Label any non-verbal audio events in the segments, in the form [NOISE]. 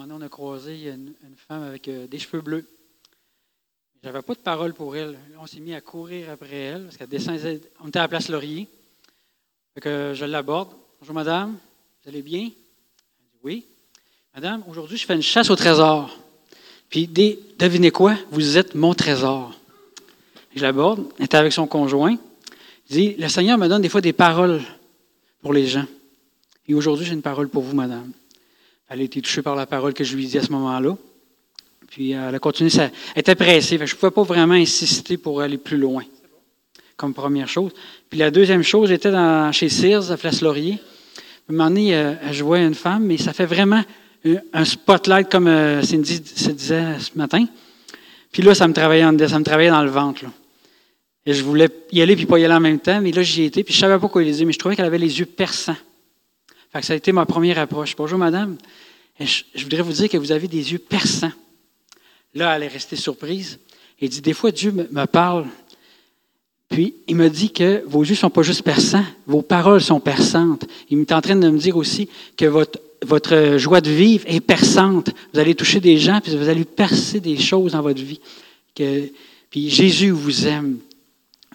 moment on a croisé une, femme avec euh, des cheveux bleus. J'avais pas de parole pour elle. On s'est mis à courir après elle parce qu'elle descendait. On était à la place Laurier. Fait que je l'aborde. Bonjour, madame. Vous allez bien? Elle dit oui. Madame, aujourd'hui, je fais une chasse au trésor. Puis, devinez quoi? Vous êtes mon trésor. Je l'aborde. Elle était avec son conjoint. Il dit Le Seigneur me donne des fois des paroles pour les gens. Et aujourd'hui, j'ai une parole pour vous, madame. Elle a été touchée par la parole que je lui dit à ce moment-là. Puis euh, elle a continué, ça, elle était pressée. Fait je ne pouvais pas vraiment insister pour aller plus loin, comme première chose. Puis la deuxième chose, j'étais chez Sears, à Place Laurier. À un moment donné, euh, je vois une femme, mais ça fait vraiment un spotlight, comme euh, Cindy se disait ce matin. Puis là, ça me travaillait, en ça me travaillait dans le ventre. Et je voulais y aller puis pas y aller en même temps, mais là, j'y étais. Puis je savais pas quoi lui dire, mais je trouvais qu'elle avait les yeux perçants. Ça a été ma première approche. Bonjour, madame. Je, voudrais vous dire que vous avez des yeux perçants. Là, elle est restée surprise. Et dit, des fois, Dieu me, parle. Puis, il me dit que vos yeux ne sont pas juste perçants, vos paroles sont perçantes. Il est en train de me dire aussi que votre, joie de vivre est perçante. Vous allez toucher des gens, puis vous allez percer des choses dans votre vie. Puis, Jésus vous aime.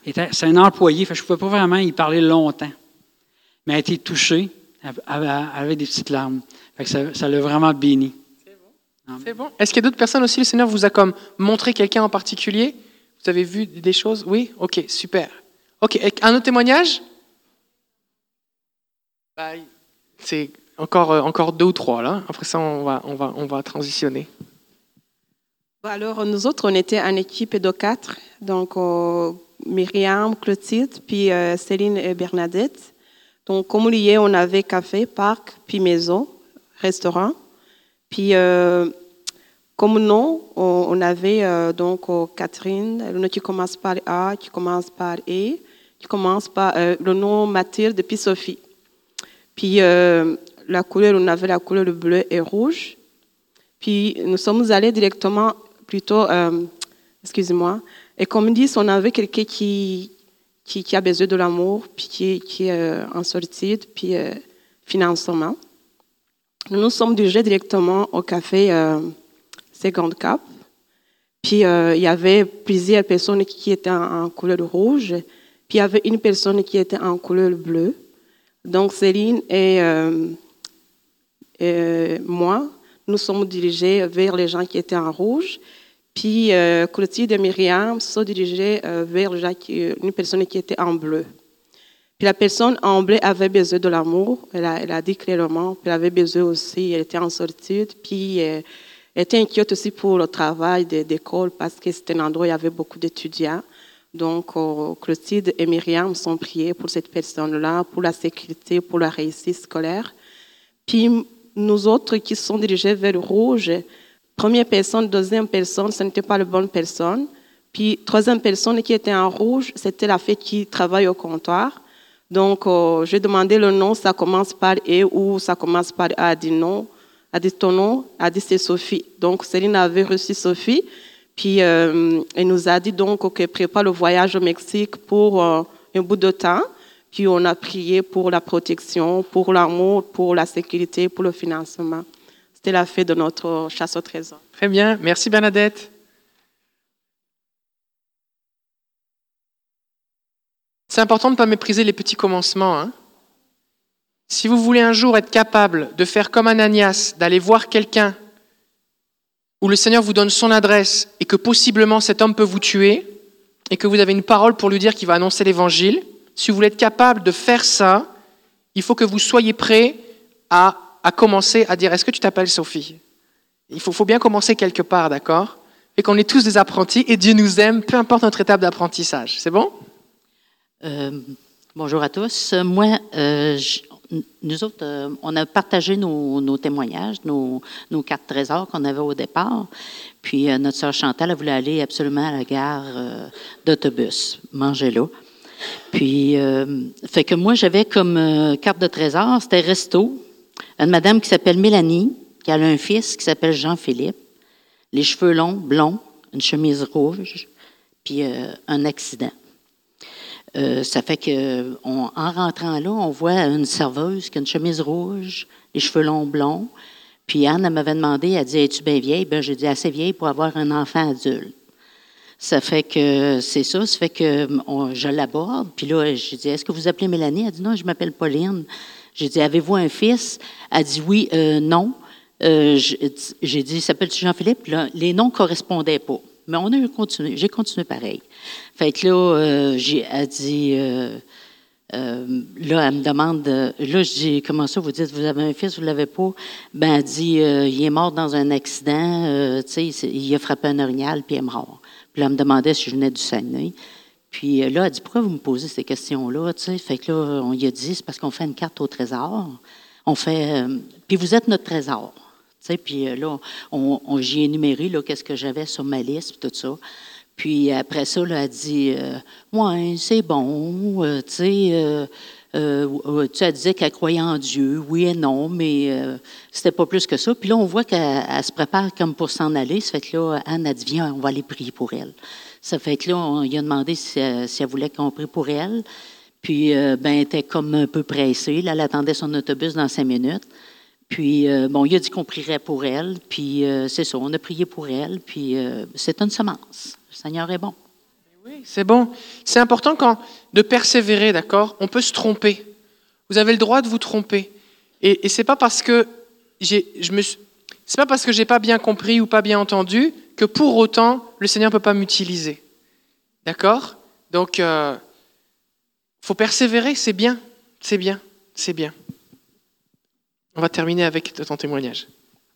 C'est un employé, je ne pouvais pas vraiment y parler longtemps. Mais elle a été touchée, avait des petites larmes. Fait que ça ça l'a vraiment béni. C'est bon. Est-ce qu'il y a d'autres personnes aussi? Le Seigneur vous a comme montré quelqu'un en particulier? Vous avez vu des choses? Oui? Ok, super. Ok, un autre témoignage? C'est encore, euh, encore deux ou trois là. Après ça, on va, on va, on va transitionner. Alors, nous autres, on était en équipe de quatre. Donc, euh, Myriam, Clotilde, puis euh, Céline et Bernadette. Donc, comme lié, on avait café, parc, puis maison, restaurant. Puis, euh, comme nom, on, avait euh, donc euh, Catherine, le nom qui commence par A, qui commence par E, qui commence par le nom Mathilde, puis Sophie. Puis, la couleur, on avait la couleur bleu et rouge. Puis nous sommes allés directement, plutôt, excusez-moi, et comme disent, on avait quelqu'un qui, qui, a besoin de l'amour, puis qui, est euh, en sortie, puis euh, financement. Nous nous sommes dirigés directement au café euh, Second Cap. Puis il y avait plusieurs personnes qui étaient en, en couleur rouge, puis il y avait une personne qui était en couleur bleue. Donc Céline et, euh, et moi, nous sommes dirigés vers les gens qui étaient en rouge. Puis euh, Clotilde et Myriam se dirigés euh, vers gens qui- une personne qui était en bleu. Puis la personne en bleu avait besoin de l'amour, elle a, elle a dit clairement, puis elle avait besoin aussi, elle était en solitude, puis euh, elle était inquiète aussi pour le travail de- d'école parce que c'était un endroit où il y avait beaucoup d'étudiants. Donc euh, Clotilde et Myriam sont priés pour cette personne-là, pour la sécurité, pour la réussite scolaire. Puis nous autres qui sont dirigés vers le rouge, première personne, deuxième personne, ce n'était pas la bonne personne. Puis troisième personne qui était en rouge, c'était la fille qui travaille au comptoir. Donc euh, j'ai demandé le nom, ça commence par E ou ça commence par A, elle a dit non. Elle a dit ton nom, elle a dit c'est Sophie. Donc Céline avait reçu Sophie. Puis euh, elle nous a dit donc qu'elle prépare le voyage au Mexique pour euh, un bout de temps. Puis on a prié pour la protection, pour l'amour, pour la sécurité, pour le financement. C'était la fête de notre chasse au trésor. Très bien. Merci Bernadette. C'est important de ne pas mépriser les petits commencements. hein. Si vous voulez un jour être capable de faire comme Ananias, d'aller voir quelqu'un où le Seigneur vous donne son adresse et que possiblement cet homme peut vous tuer et que vous avez une parole pour lui dire qu'il va annoncer l'évangile, si vous voulez être capable de faire ça, il faut que vous soyez prêt à, à commencer à dire est-ce que tu t'appelles Sophie? Il faut, bien commencer quelque part, d'accord? Et qu'on est tous des apprentis et Dieu nous aime, peu importe notre étape d'apprentissage. C'est bon? Euh, bonjour à tous. Moi, euh, nous autres, euh, on a partagé nos, témoignages, nos, nos cartes trésors qu'on avait au départ. Puis notre sœur Chantal, elle voulait aller absolument à la gare d'autobus, manger là. Puis, fait que moi, j'avais comme carte de trésor, c'était resto. Une madame qui s'appelle Mélanie, qui a un fils qui s'appelle Jean-Philippe. Les cheveux longs, blonds, une chemise rouge, puis euh, un accident. Euh, ça fait que, en rentrant là, on voit une serveuse qui a une chemise rouge, les cheveux longs blonds, Puis Anne, m'avait demandé, elle dit Es-tu bien vieille? Ben, J'ai dit assez vieille pour avoir un enfant adulte. Ça fait que c'est ça, ça fait que je l'aborde. Puis là, j'ai dit Est-ce que vous appelez Mélanie? Elle dit Non, je m'appelle Pauline. J'ai dit Avez-vous un fils? Elle dit Oui, euh, non. Euh, j'ai dit S'appelle-tu Jean-Philippe? Les noms ne correspondaient pas. Mais on a continué. J'ai continué pareil. Fait que là, euh, j'ai, elle dit euh, là, elle me demande, là, je dis, comment ça, vous dites, vous avez un fils, vous ne l'avez pas? Ben, elle dit, il est mort dans un accident, tu sais, il a frappé un orignal, puis il est mort. Puis là, elle me demandait si je venais du Saguenay. Puis là, elle dit, pourquoi vous me posez ces questions-là, tu? Fait que là, on lui a dit, c'est parce qu'on fait une carte au trésor. On fait, puis vous êtes notre trésor. Tu sais, puis là, on, énuméré, là, qu'est-ce que j'avais sur ma liste, puis tout ça. Puis après ça, elle a dit euh, Ouais, c'est bon. Euh, tu sais, euh, euh elle disait qu'elle croyait en Dieu, oui et non, mais c'était pas plus que ça. Puis là, on voit qu'elle se prépare comme pour s'en aller. Ça fait que là, Anne a dit Viens, on va aller prier pour elle. Ça fait que là, on lui a demandé si, elle, voulait qu'on prie pour elle. Puis, ben, elle était comme un peu pressée. Là, elle attendait son autobus dans cinq minutes. Puis, bon, il a dit qu'on prierait pour elle. Puis, c'est ça, on a prié pour elle. Puis, c'est une semence. Seigneur est bon. Oui, c'est bon. C'est important quand de persévérer, d'accord? On peut se tromper. Vous avez le droit de vous tromper. Et, et c'est pas parce que je me, c'est pas parce que j'ai pas bien compris ou pas bien entendu que pour autant le Seigneur ne peut pas m'utiliser. D'accord? Donc, euh, faut persévérer, c'est bien, c'est bien, c'est bien. On va terminer avec ton témoignage.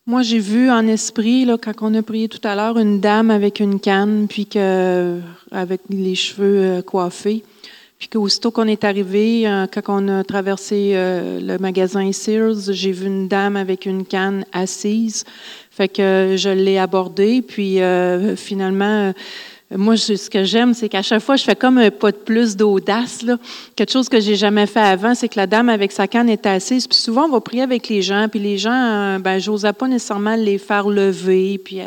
Moi, j'ai vu en esprit, là, quand on a prié tout à l'heure, une dame avec une canne, puis que, avec les cheveux euh, coiffés. Puis qu'aussitôt qu'on est arrivé, euh, quand on a traversé le magasin Sears, j'ai vu une dame avec une canne assise. Fait que je l'ai abordée, puis finalement moi, ce que j'aime, c'est qu'à chaque fois, je fais comme un pas de plus d'audace. Quelque chose que j'ai jamais fait avant, c'est que la dame avec sa canne est assise. Puis souvent, on va prier avec les gens, puis les gens, euh, ben, j'osais pas nécessairement les faire lever, puis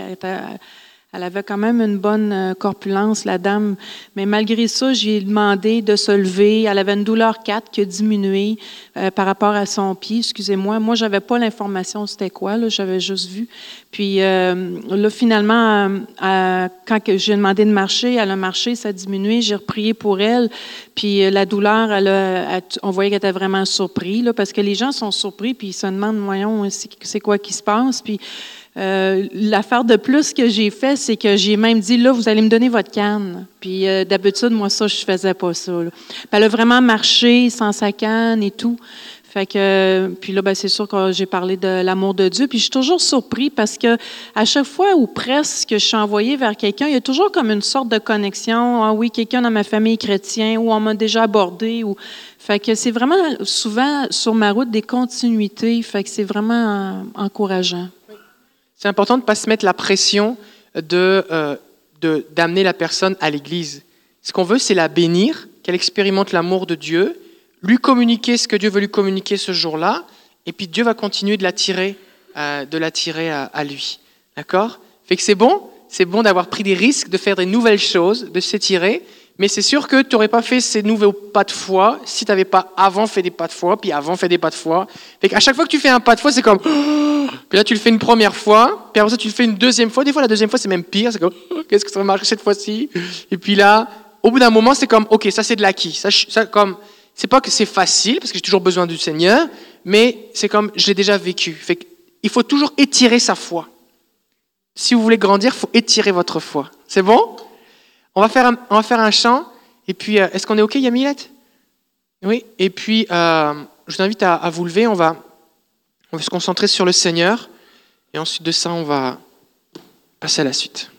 elle avait quand même une bonne euh, corpulence, la dame. Mais malgré ça, j'ai demandé de se lever. Elle avait une douleur 4 qui a diminué euh, par rapport à son pied, excusez-moi. Moi, j'avais pas l'information c'était quoi, j'avais juste vu. Puis euh, là, finalement, quand j'ai demandé de marcher, elle a marché, ça a diminué. J'ai reprié pour elle. Puis la douleur, elle on voyait qu'elle était vraiment surpris, là, parce que les gens sont surpris, puis ils se demandent, voyons, c'est quoi qui se passe? Puis euh, l'affaire de plus que j'ai fait, c'est que j'ai même dit, là, vous allez me donner votre canne. Puis euh, d'habitude, moi, ça, je faisais pas ça. elle a vraiment marché sans sa canne et tout. Fait que, puis là, ben, c'est sûr que j'ai parlé de l'amour de Dieu. Puis je suis toujours surpris parce que à chaque fois ou presque je suis envoyée vers quelqu'un, il y a toujours comme une sorte de connexion. Ah oui, quelqu'un dans ma famille chrétien ou on m'a déjà abordé. Ou... Fait que c'est vraiment souvent sur ma route des continuités. Fait que c'est vraiment encourageant. C'est important de ne pas se mettre la pression euh, de, d'amener la personne à l'Église. Ce qu'on veut, c'est la bénir, qu'elle expérimente l'amour de Dieu, lui communiquer ce que Dieu veut lui communiquer ce jour-là, et puis Dieu va continuer de l'attirer, euh, de à, à lui. D'accord? Fait que c'est bon, c'est bon d'avoir pris des risques, de faire des nouvelles choses, de s'étirer, mais c'est sûr que tu n'aurais pas fait ces nouveaux pas de foi si tu n'avais pas avant fait des pas de foi, puis avant fait des pas de foi. Fait à chaque fois que tu fais un pas de foi, c'est comme. [GASPS] Puis là, tu le fais une première fois, puis après ça, tu le fais une deuxième fois. Des fois, la deuxième fois, c'est même pire. C'est comme. [GASPS] Qu'est-ce que ça va marcher cette fois-ci? Et puis là, au bout d'un moment, c'est comme. Ok, ça, c'est de l'acquis. Ça, ça, comme. C'est pas que c'est facile, parce que j'ai toujours besoin du Seigneur, mais c'est comme. Je l'ai déjà vécu. Fait il faut toujours étirer sa foi. Si vous voulez grandir, il faut étirer votre foi. C'est bon? On va faire un, on va faire un chant. Et puis, euh, est-ce qu'on est OK, Yamilette? Oui. Et puis, euh, je vous invite à, vous lever. On va, on va se concentrer sur le Seigneur. Et ensuite de ça, on va passer à la suite.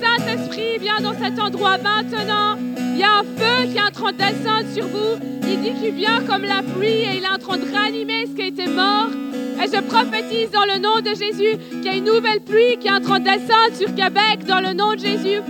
Saint-Esprit, vient dans cet endroit maintenant. Il y a un feu qui est en train de descendre sur vous. Il dit qu'il vient comme la pluie et il est en train de ranimer ce qui était mort. Et je prophétise dans le nom de Jésus qu'il y a une nouvelle pluie qui est en train de descendre sur Québec dans le nom de Jésus.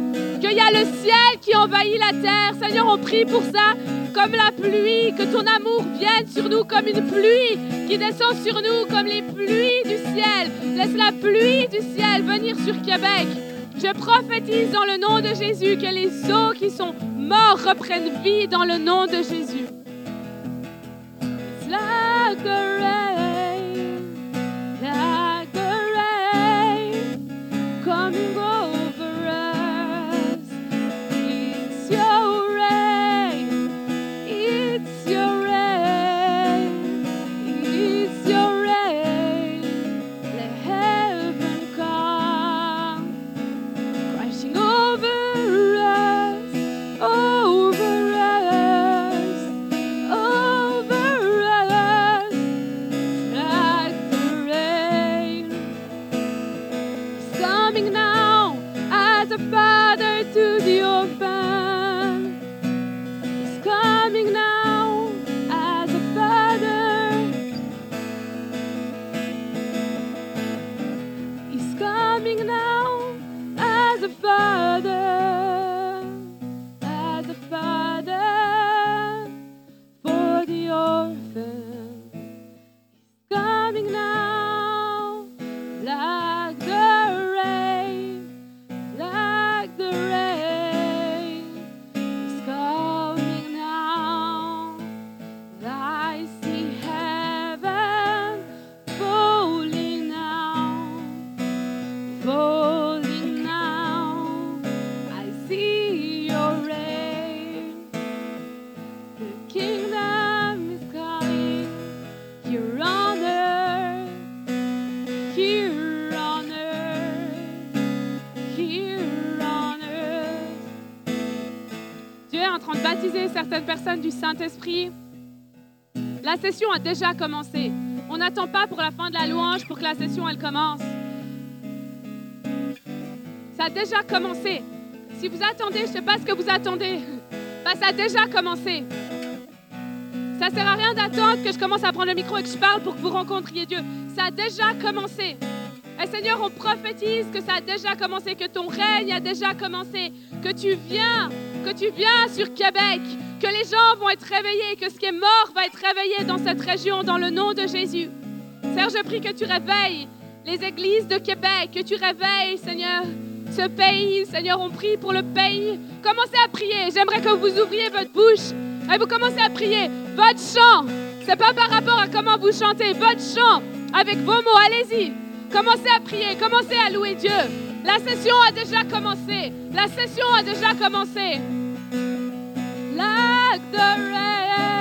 Qu'il y a le ciel qui envahit la terre. Seigneur, on prie pour ça comme la pluie, que ton amour vienne sur nous comme une pluie qui descend sur nous comme les pluies du ciel. Laisse la pluie du ciel venir sur Québec. Je prophétise dans le nom de Jésus que les eaux qui sont morts reprennent vie dans le nom de Jésus. Certaines personnes du Saint-Esprit. La session a déjà commencé. On n'attend pas pour la fin de la louange pour que la session elle commence. Ça a déjà commencé. Si vous attendez, je ne sais pas ce que vous attendez. Bah, ça a déjà commencé. Ça sert à rien d'attendre que je commence à prendre le micro et que je parle pour que vous rencontriez Dieu. Ça a déjà commencé. Et Seigneur, on prophétise que ça a déjà commencé, que ton règne a déjà commencé, que tu viens, que tu viens sur Québec, que les gens vont être réveillés, que ce qui est mort va être réveillé dans cette région, dans le nom de Jésus. Seigneur, je prie que tu réveilles les églises de Québec, que tu réveilles, Seigneur, ce pays. Seigneur, on prie pour le pays. Commencez à prier. J'aimerais que vous ouvriez votre bouche et vous commencez à prier. Votre chant, c'est pas par rapport à comment vous chantez. Votre chant, avec vos mots, allez-y. Commencez à prier, commencez à louer Dieu. La session a déjà commencé. La session a déjà commencé. Like the rain,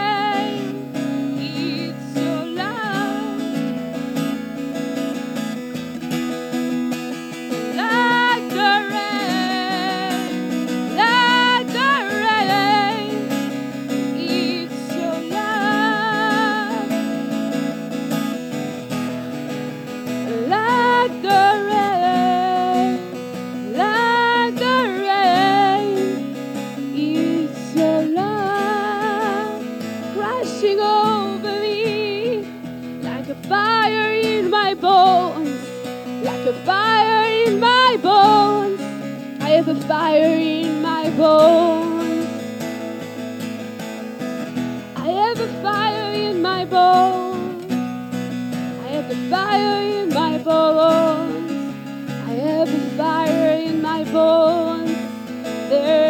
fire in my bones. I have a fire in my bones. I have a fire in my bones. I have a fire in my bones. There's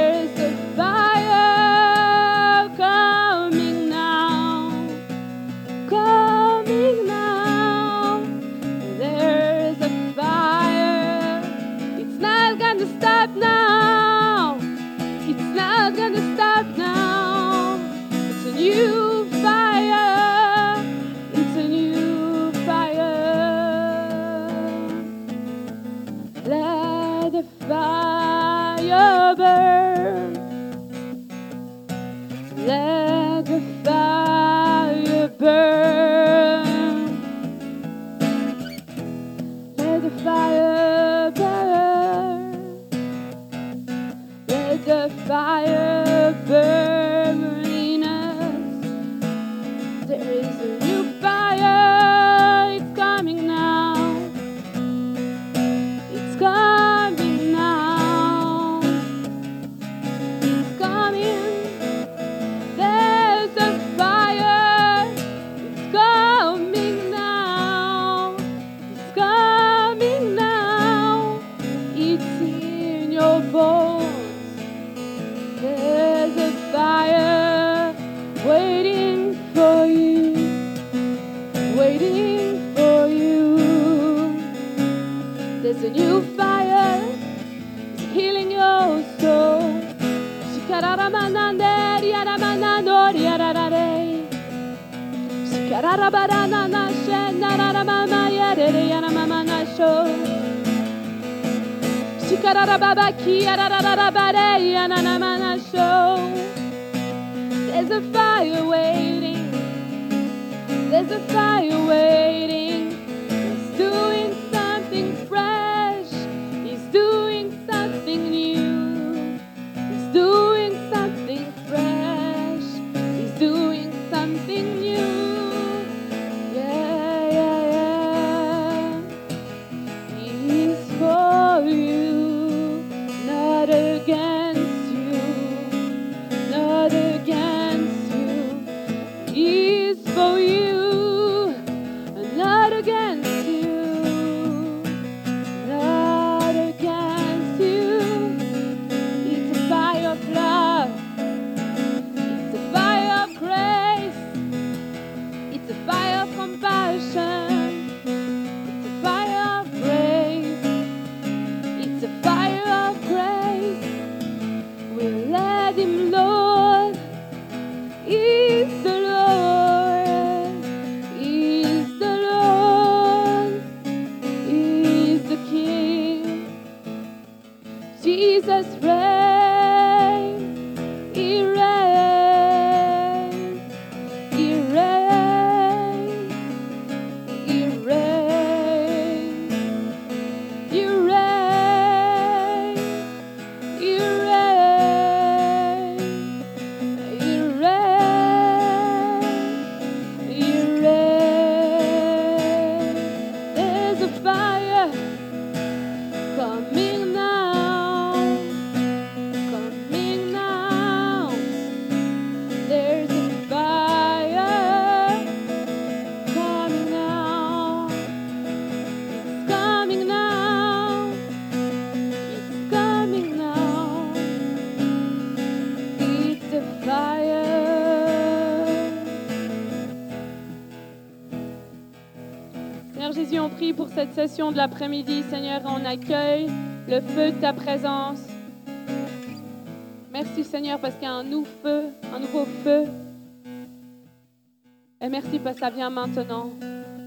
There's a fire waiting. There's a fire waiting. De l'après-midi. Seigneur, on accueille le feu de ta présence. Merci Seigneur parce qu'il y a un nouveau feu, un nouveau feu. Et merci parce que ça vient maintenant.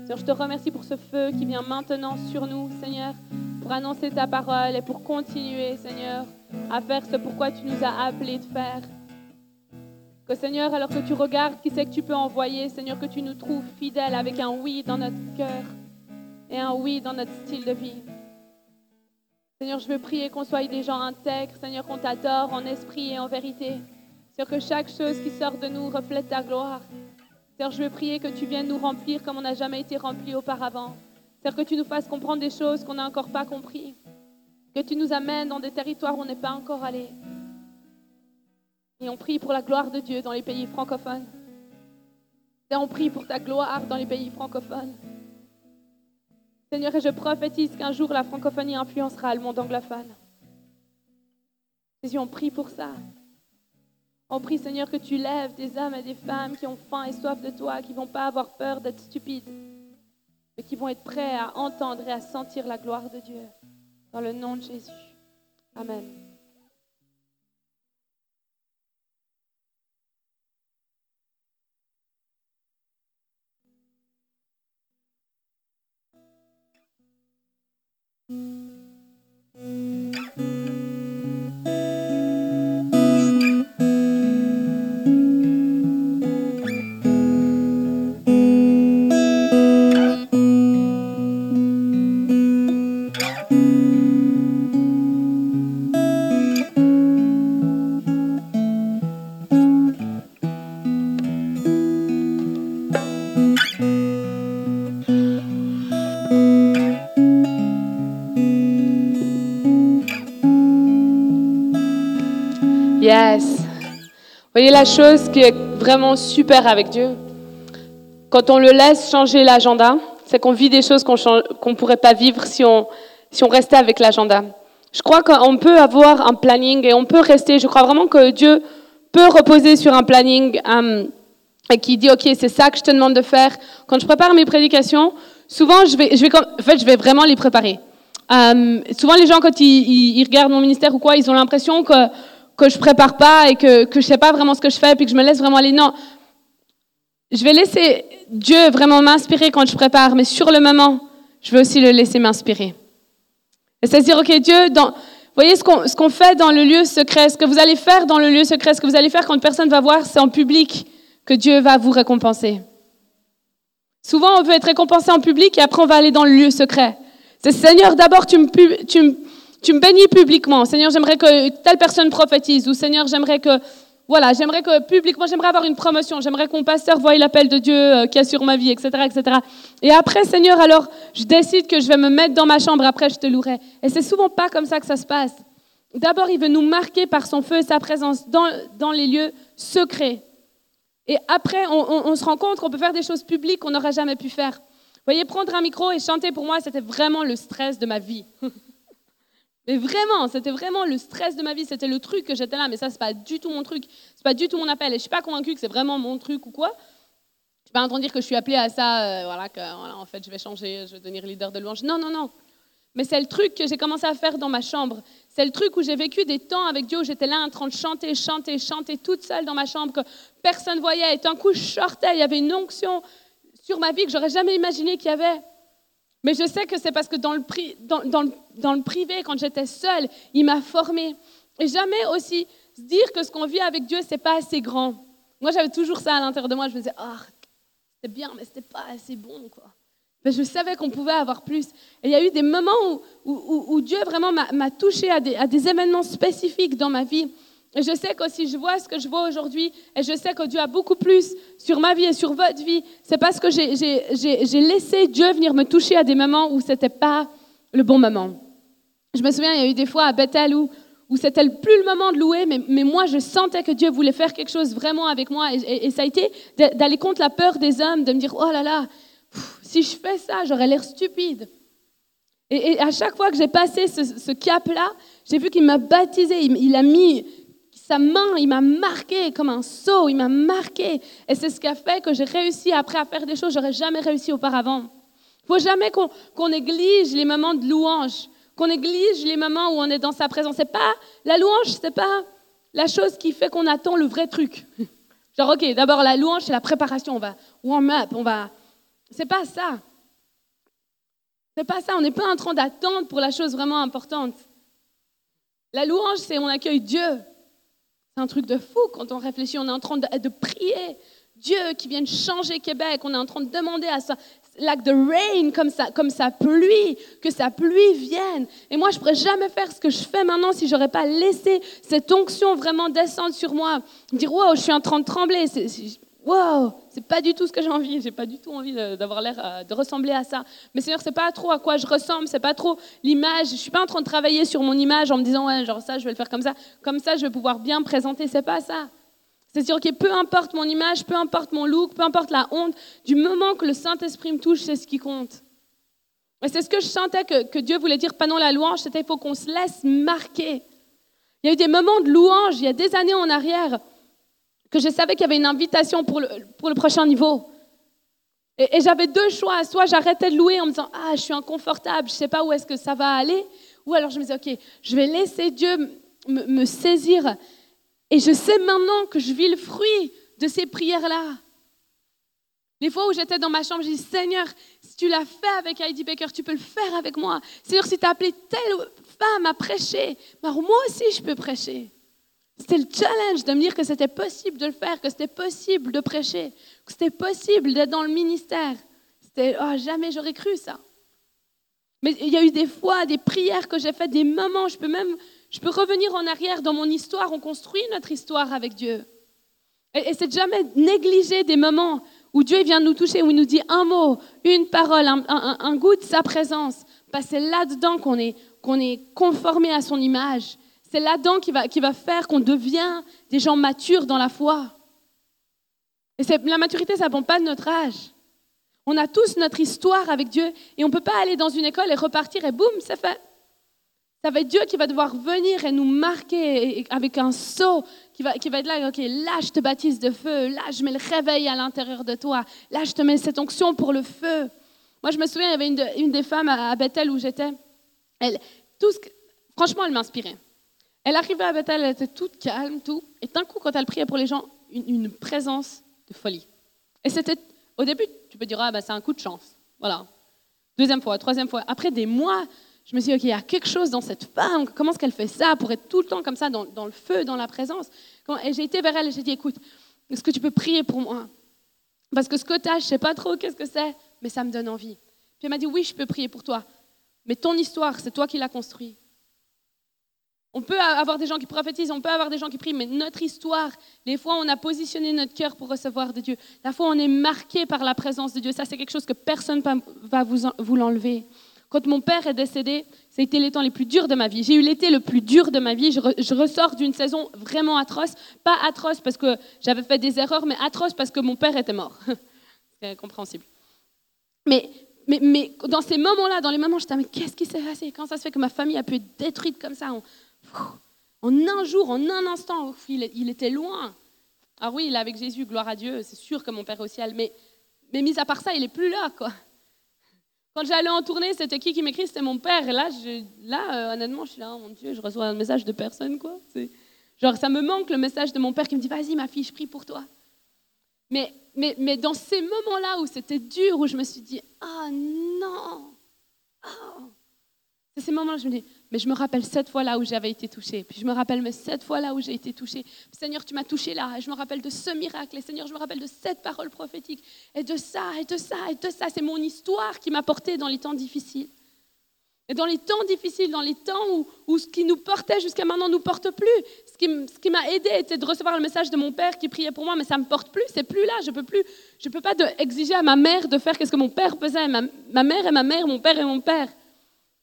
Seigneur, je te remercie pour ce feu qui vient maintenant sur nous, Seigneur, pour annoncer ta parole et pour continuer, Seigneur, à faire ce pourquoi tu nous as appelés de faire. Que Seigneur, alors que tu regardes qui c'est que tu peux envoyer, Seigneur, que tu nous trouves fidèles avec un oui dans notre cœur et un oui dans notre style de vie. Seigneur, je veux prier qu'on soit des gens intègres, Seigneur, qu'on t'adore en esprit et en vérité. Seigneur, que chaque chose qui sort de nous reflète ta gloire. Seigneur, je veux prier que tu viennes nous remplir comme on n'a jamais été rempli auparavant. Seigneur, que tu nous fasses comprendre des choses qu'on n'a encore pas compris. Que tu nous amènes dans des territoires où on n'est pas encore allé. Et on prie pour la gloire de Dieu dans les pays francophones. Et on prie pour ta gloire dans les pays francophones. Seigneur, et je prophétise qu'un jour la francophonie influencera le monde anglophone. Jésus, on prie pour ça. On prie, Seigneur, que tu lèves des hommes et des femmes qui ont faim et soif de toi, qui ne vont pas avoir peur d'être stupides, mais qui vont être prêts à entendre et à sentir la gloire de Dieu. Dans le nom de Jésus. Amen. voyez la chose qui est vraiment super avec Dieu Quand on le laisse changer l'agenda, c'est qu'on vit des choses qu'on ne pourrait pas vivre si on, si on restait avec l'agenda. Je crois qu'on peut avoir un planning et on peut rester. Je crois vraiment que Dieu peut reposer sur un planning euh, et qui dit, OK, c'est ça que je te demande de faire. Quand je prépare mes prédications, souvent, je vais, je vais, en fait, je vais vraiment les préparer. Euh, souvent, les gens, quand ils regardent mon ministère ou quoi, ils ont l'impression que, que je prépare pas et que, que je sais pas vraiment ce que je fais puis que je me laisse vraiment aller. Non. Je vais laisser Dieu vraiment m'inspirer quand je prépare, mais sur le moment, je vais aussi le laisser m'inspirer. Et c'est dire, OK, Dieu, dans, voyez ce qu'on, ce qu'on fait dans le lieu secret, ce que vous allez faire dans le lieu secret, ce que vous allez faire quand personne va voir, c'est en public que Dieu va vous récompenser. Souvent, on veut être récompensé en public et après, on va aller dans le lieu secret. C'est Seigneur, d'abord, tu tu, me, tu me bénis publiquement. Seigneur, j'aimerais que telle personne prophétise. Ou Seigneur, j'aimerais que, voilà, j'aimerais que publiquement, j'aimerais avoir une promotion. J'aimerais que mon pasteur voie l'appel de Dieu euh, qu'il y a sur ma vie, etc., etc. Et après, Seigneur, alors, je décide que je vais me mettre dans ma chambre. Après, je te louerai. Et c'est souvent pas comme ça que ça se passe. D'abord, il veut nous marquer par son feu et sa présence dans, dans les lieux secrets. Et après, on, on- on se rend compte qu'on peut faire des choses publiques qu'on n'aurait jamais pu faire. Vous voyez, prendre un micro et chanter pour moi, c'était vraiment le stress de ma vie. [LAUGHS] mais vraiment, c'était vraiment le stress de ma vie. C'était le truc que j'étais là, mais ça, c'est pas du tout mon truc. C'est pas du tout mon appel. Et je suis pas convaincue que c'est vraiment mon truc ou quoi. Je suis pas en train de dire que je suis appelée à ça, euh, voilà, que en fait, je vais changer, je vais devenir leader de louange. Non, non, non. Mais c'est le truc que j'ai commencé à faire dans ma chambre. C'est le truc où j'ai vécu des temps avec Dieu où j'étais là en train de chanter, chanter, chanter toute seule dans ma chambre que personne voyait. Et d'un coup, je sortais. Il y avait une onction sur ma vie que j'aurais jamais imaginé qu'il y avait. Mais je sais que c'est parce que dans le, privé, quand j'étais seule, il m'a formée. Et jamais aussi dire que ce qu'on vit avec Dieu, c'est pas assez grand. Moi, j'avais toujours ça à l'intérieur de moi. Je me disais, ah, c'était bien, mais c'était pas assez bon, quoi. Mais je savais qu'on pouvait avoir plus. Et il y a eu des moments où, Dieu vraiment m'a m'a touché à des, à des événements spécifiques dans ma vie. Et je sais qu'aussi je vois ce que je vois aujourd'hui, et je sais que Dieu a beaucoup plus sur ma vie et sur votre vie. C'est parce que j'ai- laissé Dieu venir me toucher à des moments où c'était pas le bon moment. Je me souviens, il y a eu des fois à Bethel où, où c'était plus le moment de louer, mais, moi, je sentais que Dieu voulait faire quelque chose vraiment avec moi. Et, ça a été d'aller contre la peur des hommes, de me dire, oh là là, si je fais ça, j'aurais l'air stupide. Et, à chaque fois que j'ai passé ce, ce cap-là, j'ai vu qu'il m'a baptisé, il a mis sa main, il m'a marqué comme un seau, il m'a marqué. Et c'est ce qui a fait que j'ai réussi après à faire des choses que j'aurais jamais réussi auparavant. Il faut jamais qu'on qu'on néglige les moments de louange, qu'on néglige les moments où on est dans sa présence. C'est pas la louange, c'est pas la chose qui fait qu'on attend le vrai truc. [LAUGHS] Genre ok, d'abord la louange c'est la préparation, on va warm up, on va. C'est pas ça. C'est pas ça. On n'est pas en train d'attendre pour la chose vraiment importante. La louange c'est on accueille Dieu. C'est un truc de fou quand on réfléchit. On est en train de, prier Dieu qui vienne changer Québec. On est en train de demander à ça, like the rain, comme ça, comme sa pluie, que sa pluie vienne. Et moi, je pourrais jamais faire ce que je fais maintenant si j'aurais pas laissé cette onction vraiment descendre sur moi. Dire, wow, je suis en train de trembler. C'est, c'est- pas du tout ce que j'ai envie. J'ai pas du tout envie d'avoir l'air, euh, de ressembler à ça. Mais Seigneur, c'est pas trop à quoi je ressemble. C'est pas trop l'image. Je suis pas en train de travailler sur mon image en me disant, ouais, genre ça, je vais le faire comme ça. Comme ça, je vais pouvoir bien me présenter. C'est pas ça. C'est sûr que peu importe mon image, peu importe mon look, peu importe la honte, du moment que le Saint-Esprit me touche, c'est ce qui compte. Et c'est ce que je sentais que, que Dieu voulait dire pendant la louange, c'était il faut qu'on se laisse marquer. Il y a eu des moments de louange, il y a des années en arrière, que je savais qu'il y avait une invitation pour le, prochain niveau. Et, j'avais deux choix. Soit j'arrêtais de louer en me disant, ah, je suis inconfortable, je ne sais pas où est-ce que ça va aller. Ou alors je me disais, ok, je vais laisser Dieu me, saisir et je sais maintenant que je vis le fruit de ces prières-là. Les fois où j'étais dans ma chambre, je dis Seigneur, si tu l'as fait avec Heidi Baker, tu peux le faire avec moi. Seigneur, si tu as appelé telle femme à prêcher, alors moi aussi je peux prêcher. C'était le challenge de me dire que c'était possible de le faire, que c'était possible de prêcher, que c'était possible d'être dans le ministère. C'était, oh, jamais j'aurais cru ça. Mais il y a eu des fois, des prières que j'ai faites, des moments, je peux même, je peux revenir en arrière dans mon histoire, on construit notre histoire avec Dieu. Et, et c'est jamais négliger des moments où Dieu vient nous toucher, où il nous dit un mot, une parole, un goût de sa présence. Parce que c'est là-dedans qu'on est, qu'on est conformé à son image. C'est là-dedans qui va, faire qu'on devient des gens matures dans la foi. Et la maturité, ça ne dépend pas de notre âge. On a tous notre histoire avec Dieu et on ne peut pas aller dans une école et repartir et boum, c'est fait. Ça va être Dieu qui va devoir venir et nous marquer avec un sceau qui va, être là, ok, là je te baptise de feu, là je mets le réveil à l'intérieur de toi, là je te mets cette onction pour le feu. Moi je me souviens, il y avait une, de- une des femmes à, Bethel où j'étais, elle, tout ce franchement elle m'inspirait. Elle arrivait à Bethel, elle était toute calme, tout, et d'un coup quand elle priait pour les gens, une, présence de folie. Et c'était, au début, tu peux dire, ah, bah, c'est un coup de chance. Voilà. Deuxième fois, troisième fois. Après des mois, je me suis dit, OK, il y a quelque chose dans cette femme. Comment est-ce qu'elle fait ça pour être tout le temps comme ça, dans, le feu, dans la présence? Et j'ai été vers elle et j'ai dit, écoute, est-ce que tu peux prier pour moi? Parce que ce as, je ne sais pas trop qu'est-ce que c'est, mais ça me donne envie. Puis elle m'a dit, oui, je peux prier pour toi. Mais ton histoire, c'est toi qui l'as construite. On peut avoir des gens qui prophétisent, on peut avoir des gens qui prient, mais notre histoire, les fois on a positionné notre cœur pour recevoir de Dieu, la fois on est marqué par la présence de Dieu, ça c'est quelque chose que personne ne va vous, en- vous l'enlever. Quand mon père est décédé, ça a été les temps les plus durs de ma vie. J'ai eu l'été le plus dur de ma vie. Je, re- je ressors d'une saison vraiment atroce. Pas atroce parce que j'avais fait des erreurs, mais atroce parce que mon père était mort. [LAUGHS] c'est compréhensible. Mais, dans ces moments-là, dans les moments, je disais, mais qu'est-ce qui s'est passé? Quand ça se fait que ma famille a pu être détruite comme ça? En un jour, en un instant il, était loin. Alors oui, il est avec Jésus, gloire à Dieu, c'est sûr que mon père au ciel, mais, mais mis à part ça, il est plus là, quoi. Quand j'allais en tournée, c'était qui qui m'écrit? C'était mon père. Là, là euh, honnêtement, je suis là, oh mon Dieu, je reçois un message de personne, quoi. Genre, ça me manque le message de mon père qui me dit, vas-y, ma fille, je prie pour toi. Mais, mais, mais dans ces moments-là où c'était dur, où je me suis dit, ah non, Oh. C'est ces moments où je me dis, mais je me rappelle cette fois-là où j'avais été touchée. Puis je me rappelle, cette fois-là où j'ai été touchée. Seigneur, tu m'as touchée là. Je me rappelle de ce miracle. Et Seigneur, je me rappelle de cette parole prophétique. Et de ça, et de ça, et de ça. C'est mon histoire qui m'a portée dans les temps difficiles. Et dans les temps difficiles, dans les temps où, où ce qui nous portait jusqu'à maintenant ne nous porte plus, ce qui, ce qui m'a aidé était de recevoir le message de mon père qui priait pour moi, mais ça ne me porte plus, c'est plus là, je peux plus, je peux pas exiger à ma mère de faire ce que mon père faisait. Ma, ma mère est ma mère, mon père est mon père.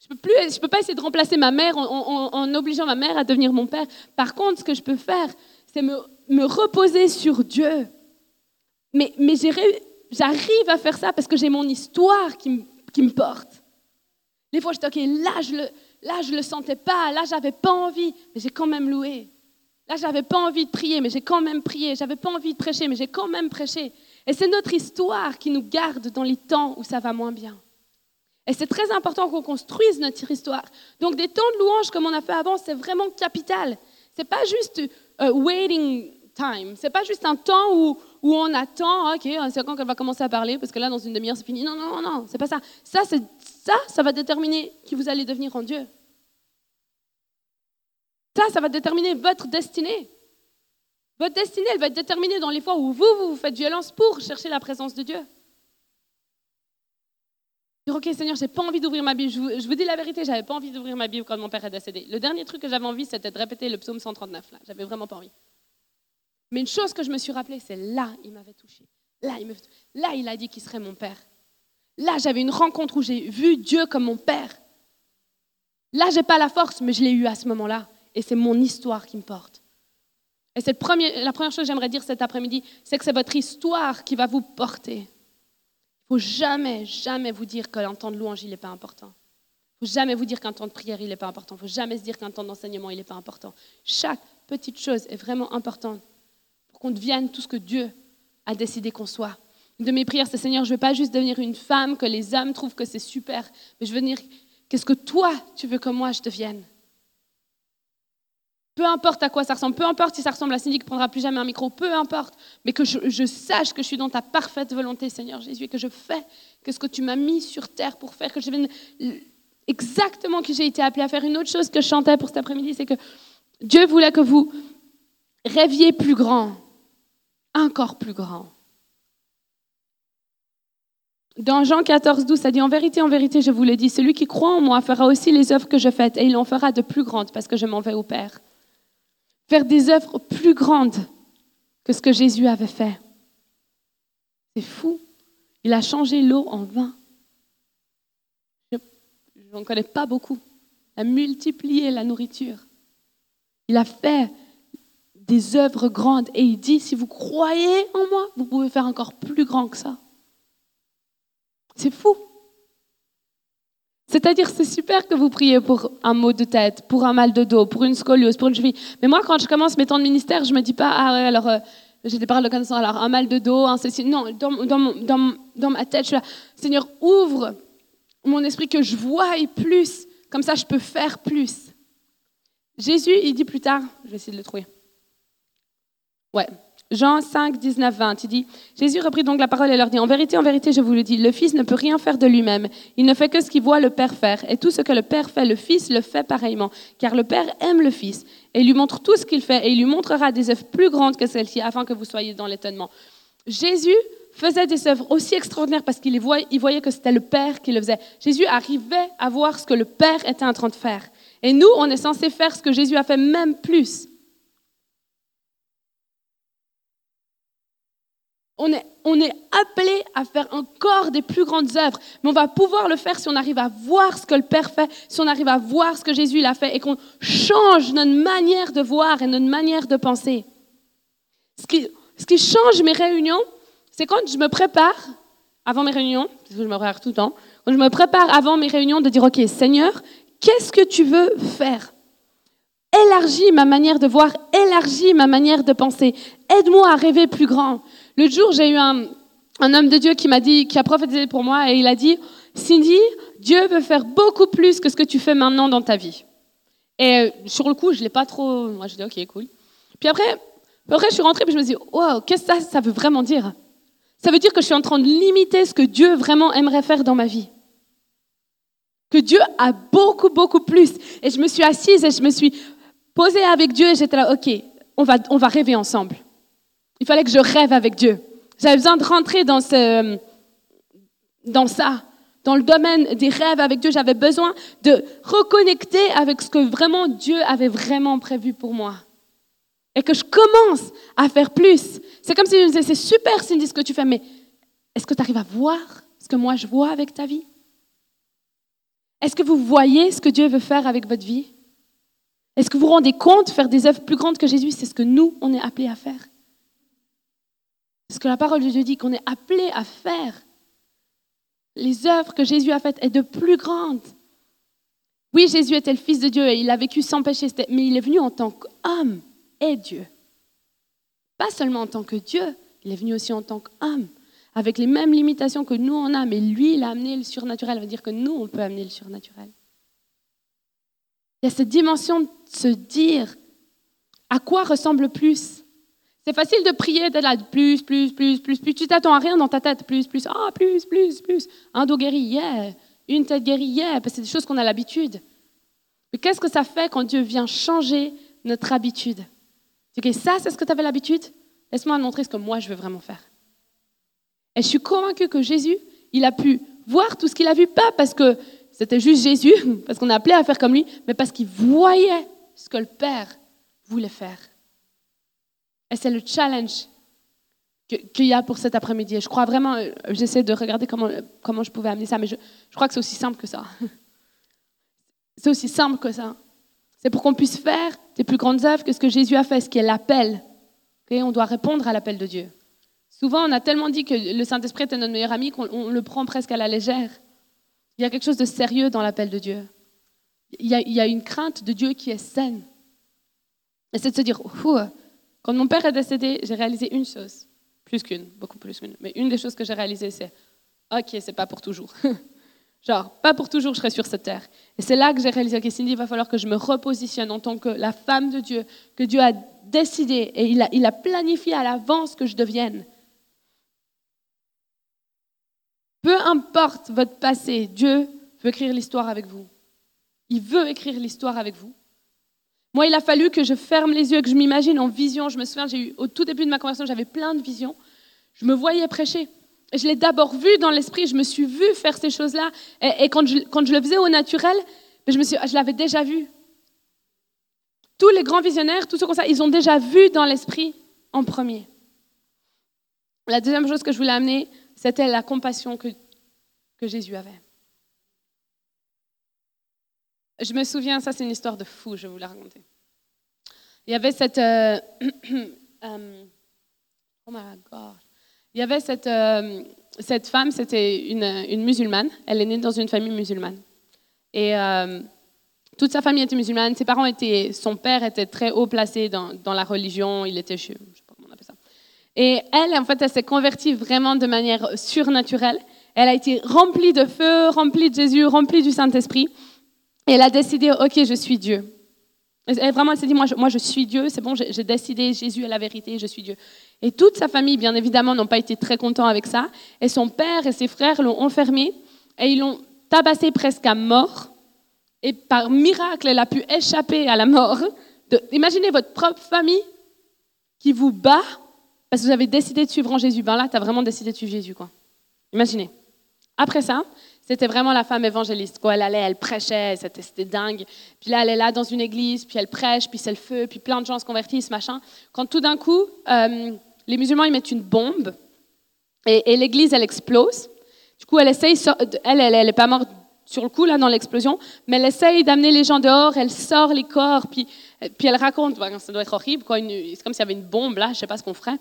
Je peux peux pas essayer de remplacer ma mère en, obligeant ma mère à devenir mon père. Par contre, ce que je peux faire, c'est me, reposer sur Dieu. Mais, j'arrive à faire ça parce que j'ai mon histoire qui me, qui me porte. Des fois, je dis, OK, là, je le, là, je le sentais pas, là, j'avais pas envie, mais j'ai quand même loué. Là, j'avais pas envie de prier, mais j'ai quand même prié. J'avais pas envie de prêcher, mais j'ai quand même prêché. Et c'est notre histoire qui nous garde dans les temps où ça va moins bien. Et c'est très important qu'on construise notre histoire. Donc, des temps de louange comme on a fait avant, c'est vraiment capital. C'est pas juste euh, waiting time. C'est pas juste un temps où, on attend, ok, c'est quand qu'elle va commencer à parler, parce que là, dans une demi-heure, c'est fini. Non, non, non, non, c'est pas ça. Ça, c'est ça, ça va déterminer qui vous allez devenir en Dieu. Ça, ça va déterminer votre destinée. Votre destinée, elle va être déterminée dans les fois où vous, vous vous faites violence pour chercher la présence de Dieu. Dire, ok Seigneur, j'ai pas envie d'ouvrir ma Bible. Je vous, dis la vérité, j'avais pas envie d'ouvrir ma Bible quand mon père est décédé. Le dernier truc que j'avais envie, c'était de répéter le psaume 139. Là, j'avais vraiment pas envie. Mais une chose que je me suis rappelée, c'est là, il m'avait touché. Là, il, touché. là, il a dit qu'il serait mon père. Là, j'avais une rencontre où j'ai vu Dieu comme mon père. Là, j'ai pas la force, mais je l'ai eu à ce moment-là. Et c'est mon histoire qui me porte. Et c'est la première chose que j'aimerais dire cet après-midi, c'est que c'est votre histoire qui va vous porter. Faut jamais, jamais vous dire qu'un temps de louange, il n'est pas important. Faut jamais vous dire qu'un temps de prière, il n'est pas important. Faut jamais se dire qu'un temps d'enseignement, il n'est pas important. Chaque petite chose est vraiment importante pour qu'on devienne tout ce que Dieu a décidé qu'on soit. Une de mes prières, c'est Seigneur, je ne veux pas juste devenir une femme que les hommes trouvent que c'est super, mais je veux devenir qu'est-ce que toi, tu veux que moi, je devienne? Peu importe à quoi ça ressemble, peu importe si ça ressemble à Cindy qui prendra plus jamais un micro, peu importe, mais que je, sache que je suis dans ta parfaite volonté, Seigneur Jésus, et que je fais que ce que tu m'as mis sur terre pour faire, que je devienne exactement qui j'ai été appelée à faire. Une autre chose que je chantais pour cet après-midi, c'est que Dieu voulait que vous rêviez plus grand, encore plus grand. Dans Jean 14, 12, ça dit En vérité, en vérité, je vous le dis, celui qui croit en moi fera aussi les œuvres que je fais, et il en fera de plus grandes parce que je m'en vais au Père. Faire des œuvres plus grandes que ce que Jésus avait fait. C'est fou. Il a changé l'eau en vin. Je n'en connais pas beaucoup. Il a multiplié la nourriture. Il a fait des œuvres grandes et il dit, si vous croyez en moi, vous pouvez faire encore plus grand que ça. C'est fou. C'est-à-dire, c'est super que vous priez pour un mot de tête, pour un mal de dos, pour une scoliose, pour une cheville. Mais moi, quand je commence mes temps de ministère, je me dis pas, ah ouais, alors euh, j'ai des paroles de connaissance, alors un mal de dos, un ceci. Non, dans, dans, dans, dans ma tête, je suis là, Seigneur, ouvre mon esprit que je voie plus. Comme ça, je peux faire plus. Jésus, il dit plus tard, je vais essayer de le trouver. Ouais. Jean 5, 19, 20, il dit, Jésus reprit donc la parole et leur dit, en vérité, en vérité, je vous le dis, le Fils ne peut rien faire de lui-même. Il ne fait que ce qu'il voit le Père faire. Et tout ce que le Père fait, le Fils le fait pareillement. Car le Père aime le Fils et lui montre tout ce qu'il fait et il lui montrera des œuvres plus grandes que celles-ci afin que vous soyez dans l'étonnement. Jésus faisait des œuvres aussi extraordinaires parce qu'il voyait, voyait que c'était le Père qui le faisait. Jésus arrivait à voir ce que le Père était en train de faire. Et nous, on est censé faire ce que Jésus a fait, même plus. On est, appelé à faire encore des plus grandes œuvres, mais on va pouvoir le faire si on arrive à voir ce que le Père fait, si on arrive à voir ce que Jésus a fait et qu'on change notre manière de voir et notre manière de penser. Ce qui, ce qui change mes réunions, c'est quand je me prépare avant mes réunions, parce que je me prépare tout le temps, quand je me prépare avant mes réunions de dire, OK, Seigneur, qu'est-ce que tu veux faire? Élargis ma manière de voir, élargis ma manière de penser. Aide-moi à rêver plus grand. Le jour, j'ai eu un, un homme de Dieu qui m'a dit, qui a prophétisé pour moi, et il a dit, Cindy, Dieu veut faire beaucoup plus que ce que tu fais maintenant dans ta vie. Et euh, sur le coup, je l'ai pas trop. Moi, je dis ok, cool. Puis après, après, je suis rentrée, puis je me suis dit, wow, qu'est-ce que ça, ça veut vraiment dire? Ça veut dire que je suis en train de limiter ce que Dieu vraiment aimerait faire dans ma vie. Que Dieu a beaucoup, beaucoup plus. Et je me suis assise et je me suis posée avec Dieu et j'étais là, OK, on va, on va rêver ensemble. Il fallait que je rêve avec Dieu. J'avais besoin de rentrer dans, ce, dans ça, dans le domaine des rêves avec Dieu. J'avais besoin de reconnecter avec ce que vraiment Dieu avait vraiment prévu pour moi. Et que je commence à faire plus. C'est comme si je me disais, c'est super Cindy ce que tu fais, mais est-ce que tu arrives à voir ce que moi je vois avec ta vie? Est-ce que vous voyez ce que Dieu veut faire avec votre vie? Est-ce que vous vous rendez compte, faire des œuvres plus grandes que Jésus, c'est ce que nous, on est appelés à faire? Ce que la parole de Dieu dit, qu'on est appelés à faire. Les œuvres que Jésus a faites est de plus grandes. Oui, Jésus était le Fils de Dieu et il a vécu sans péché, mais il est venu en tant qu'homme et Dieu. Pas seulement en tant que Dieu, il est venu aussi en tant qu'homme, avec les mêmes limitations que nous on a, mais lui, il a amené le surnaturel, ça veut dire que nous, on peut amener le surnaturel. Il y a cette dimension de se dire à quoi ressemble plus. C'est facile de prier, d'être là, plus, plus, plus, plus, plus. Tu t'attends à rien dans ta tête, plus, plus, ah, plus, plus, plus. Un dos guéri, yeah. Une tête guérie, yeah. Parce que c'est des choses qu'on a l'habitude. Mais qu'est-ce que ça fait quand Dieu vient changer notre habitude? Tu dis, ça, c'est ce que tu avais l'habitude? Laisse-moi te montrer ce que moi, je veux vraiment faire. Et je suis convaincue que Jésus, il a pu voir tout ce qu'il a vu, pas parce que c'était juste Jésus, [LAUGHS] parce qu'on a appelé à faire comme lui, mais parce qu'il voyait ce que le Père voulait faire. Et c'est le challenge qu'il y a pour cet après-midi. Je crois vraiment, euh, j'essaie de regarder comment, comment je pouvais amener ça, mais je, je crois que c'est aussi simple que ça. [LAUGHS] C'est aussi simple que ça. C'est pour qu'on puisse faire des plus grandes œuvres que ce que Jésus a fait, ce qui est l'appel. Ok, on doit répondre à l'appel de Dieu. Souvent, on a tellement dit que le Saint-Esprit était notre meilleur ami qu'on on le prend presque à la légère. Il y a quelque chose de sérieux dans l'appel de Dieu. Il y, a, une crainte de Dieu qui est saine. Et c'est de se dire, quand mon père est décédé, j'ai réalisé une chose, plus qu'une, beaucoup plus qu'une. Mais une des choses que j'ai réalisées, c'est, ok, c'est pas pour toujours. [LAUGHS] Genre, pas pour toujours, je serai sur cette terre. Et c'est là que j'ai réalisé, ok, Cindy, il va falloir que je me repositionne en tant que la femme de Dieu, que Dieu a décidé et il a, il a planifié à l'avance que je devienne. Peu importe votre passé, Dieu veut écrire l'histoire avec vous. Il veut écrire l'histoire avec vous. Moi, il a fallu que je ferme les yeux, que je m'imagine en vision. Je me souviens, j'ai eu, au tout début de ma conversation, j'avais plein de visions. Je me voyais prêcher. Et je l'ai d'abord vu dans l'esprit, je me suis vue faire ces choses-là. Et, quand, je, le faisais au naturel, ben, suis, je l'avais déjà vu. Tous les grands visionnaires, tous ceux comme ça, ils ont déjà vu dans l'esprit en premier. La deuxième chose que je voulais amener, c'était la compassion que Jésus avait. Je me souviens, ça c'est une histoire de fou, je vais vous la raconter. Il y avait cette... euh, [CLEARS THROAT] euh, oh my God. Il y avait cette, euh, cette femme, c'était une, une musulmane. Elle est née dans une famille musulmane. Et toute sa famille était musulmane. Ses parents étaient... Son père était très haut placé dans, dans la religion. Il était... Je sais pas comment on appelle ça. Et elle, en fait, elle s'est convertie vraiment de manière surnaturelle. Elle a été remplie de feu, remplie de Jésus, remplie du Saint-Esprit. Et elle a décidé, OK, je suis Dieu. Et vraiment, elle s'est dit, moi je, moi, je suis Dieu, c'est bon, j'ai décidé, Jésus est la vérité, je suis Dieu. Et toute sa famille, bien évidemment, n'ont pas été très contents avec ça. Et son père et ses frères l'ont enfermée et ils l'ont tabassée presque à mort. Et par miracle, elle a pu échapper à la mort. Imaginez votre propre famille qui vous bat parce que vous avez décidé de suivre en Jésus. Ben là, tu as vraiment décidé de suivre Jésus. Quoi. Imaginez. Après ça, c'était vraiment la femme évangéliste. Quoi. Elle allait, elle prêchait, c'était, c'était dingue. Puis là, elle est là dans une église, puis elle prêche, puis c'est le feu, puis plein de gens se convertissent, machin. Quand tout d'un coup, euh, les musulmans, ils mettent une bombe, et, l'église, elle explose. Du coup, elle essaye, elle, elle, elle est pas morte sur le coup, là, dans l'explosion, mais elle essaye d'amener les gens dehors, elle sort les corps, puis, puis elle raconte, bah, ça doit être horrible, c'est comme s'il y avait une bombe, là, je sais pas ce qu'on ferait.